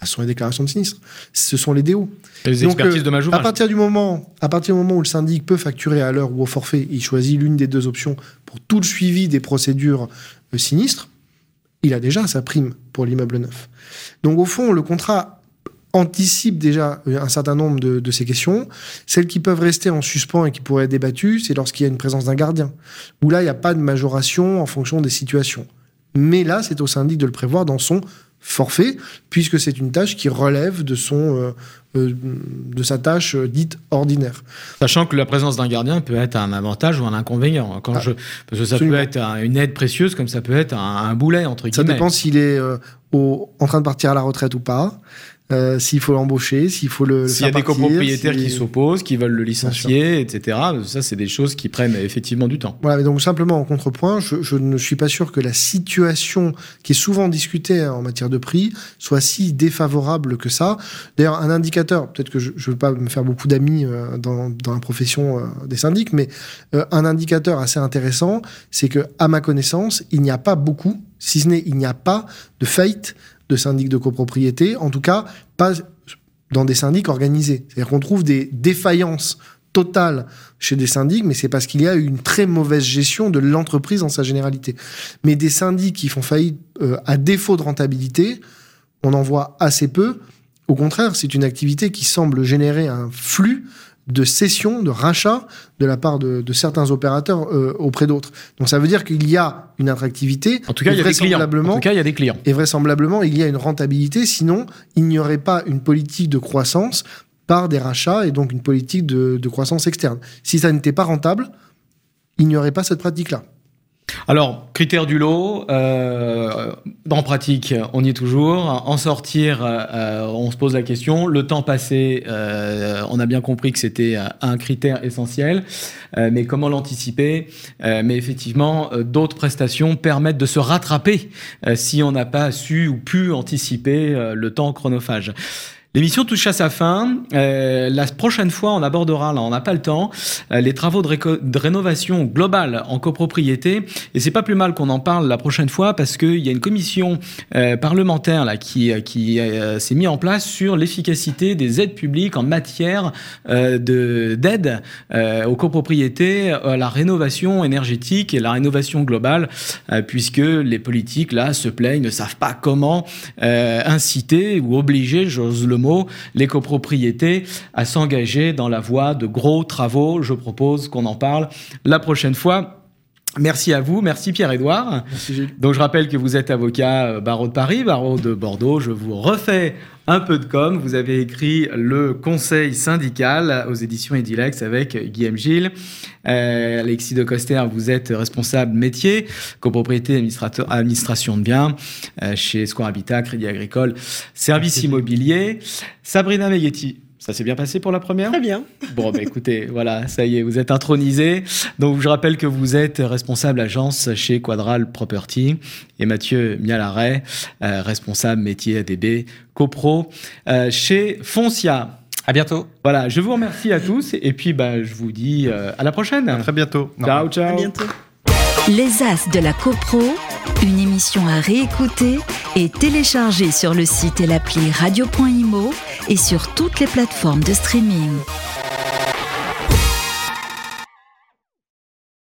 Ce sont les déclarations de sinistre. Ce sont les DO. Les Donc, expertises de euh, à partir du moment, à partir du moment où le syndic peut facturer à l'heure ou au forfait, il choisit l'une des deux options pour tout le suivi des procédures euh, sinistres. Il a déjà sa prime pour l'immeuble neuf. Donc au fond, le contrat anticipe déjà un certain nombre de, de, ces questions. Celles qui peuvent rester en suspens et qui pourraient être débattues, c'est lorsqu'il y a une présence d'un gardien, où là, il n'y a pas de majoration en fonction des situations. Mais là, c'est au syndic de le prévoir dans son forfait, puisque c'est une tâche qui relève de son euh, euh, de sa tâche euh, dite ordinaire. Sachant que la présence d'un gardien peut être un avantage ou un inconvénient. Quand ah, je, parce que ça absolument. peut être un, une aide précieuse comme ça peut être un, un boulet entre guillemets. Ça dépend s'il est euh, au, en train de partir à la retraite ou pas. Euh, s'il faut l'embaucher, s'il faut le. S'il y a des copropriétaires qui s'opposent, qui veulent le licencier, etc. Ça, c'est des choses qui prennent effectivement du temps. Voilà, mais donc simplement en contrepoint, je, je, ne suis pas sûr que la situation qui est souvent discutée en matière de prix soit si défavorable que ça. D'ailleurs, un indicateur, peut-être que je ne veux pas me faire beaucoup d'amis euh, dans, dans, la profession euh, des syndics, mais euh, un indicateur assez intéressant, c'est que, à ma connaissance, il n'y a pas beaucoup, si ce n'est il n'y a pas de faillite de syndics de copropriété, en tout cas pas dans des syndics organisés. C'est-à-dire qu'on trouve des défaillances totales chez des syndics, mais c'est parce qu'il y a une très mauvaise gestion de l'entreprise en sa généralité. Mais des syndics qui font faillite euh, à défaut de rentabilité, on en voit assez peu. Au contraire, c'est une activité qui semble générer un flux de cession, de rachat de la part de, certains opérateurs euh, auprès d'autres. Donc ça veut dire qu'il y a une attractivité. En tout cas, il y a des clients. En tout cas, il y a des clients. Et vraisemblablement, il y a une rentabilité. Sinon, il n'y aurait pas une politique de croissance par des rachats et donc une politique de, de croissance externe. Si ça n'était pas rentable, il n'y aurait pas cette pratique-là. Alors, critère du lot, euh, en pratique, on y est toujours. En sortir, euh, on se pose la question. Le temps passé, euh, on a bien compris que c'était un critère essentiel, euh, mais comment l'anticiper? Mais effectivement, d'autres prestations permettent de se rattraper si on n'a pas su ou pu anticiper le temps chronophage. L'émission touche à sa fin. Euh, la prochaine fois, on abordera, là, on n'a pas le temps, euh, les travaux de, rénovation globale en copropriété. Et c'est pas plus mal qu'on en parle la prochaine fois parce qu'il y a une commission euh, parlementaire là qui, qui s'est mise en place sur l'efficacité des aides publiques en matière de d'aide aux copropriétés, à la rénovation énergétique et la rénovation globale, puisque les politiques là se plaignent, ne savent pas comment inciter ou obliger, j'ose le mot, les copropriétés à s'engager dans la voie de gros travaux. Je propose qu'on en parle la prochaine fois. Merci à vous, merci Pierre-Édouard. Donc je rappelle que vous êtes avocat euh, barreau de Paris, barreau de Bordeaux. Je vous refais un peu de com. Vous avez écrit le conseil syndical aux éditions Edilex avec Guillaume Gilles. Euh, Alexis de Coster, vous êtes responsable métier, copropriété, administration de biens euh, chez Square Habitat, Crédit Agricole, service immobilier. Sabrina Meghetti, ça s'est bien passé pour la première Très bien. Bon, bah écoutez, voilà, ça y est, vous êtes intronisé. Donc, je rappelle que vous êtes responsable agence chez Quadral Property et Mathieu Mialaret, euh, responsable métier ADB CoPro euh, chez Foncia. À bientôt. Voilà, je vous remercie à tous et puis bah, je vous dis euh, à la prochaine. À très bientôt. Ciao, ciao. À bientôt. Les As de la CoPro, une émission à réécouter et télécharger sur le site et l'appli radio.imo et sur toutes les plateformes de streaming.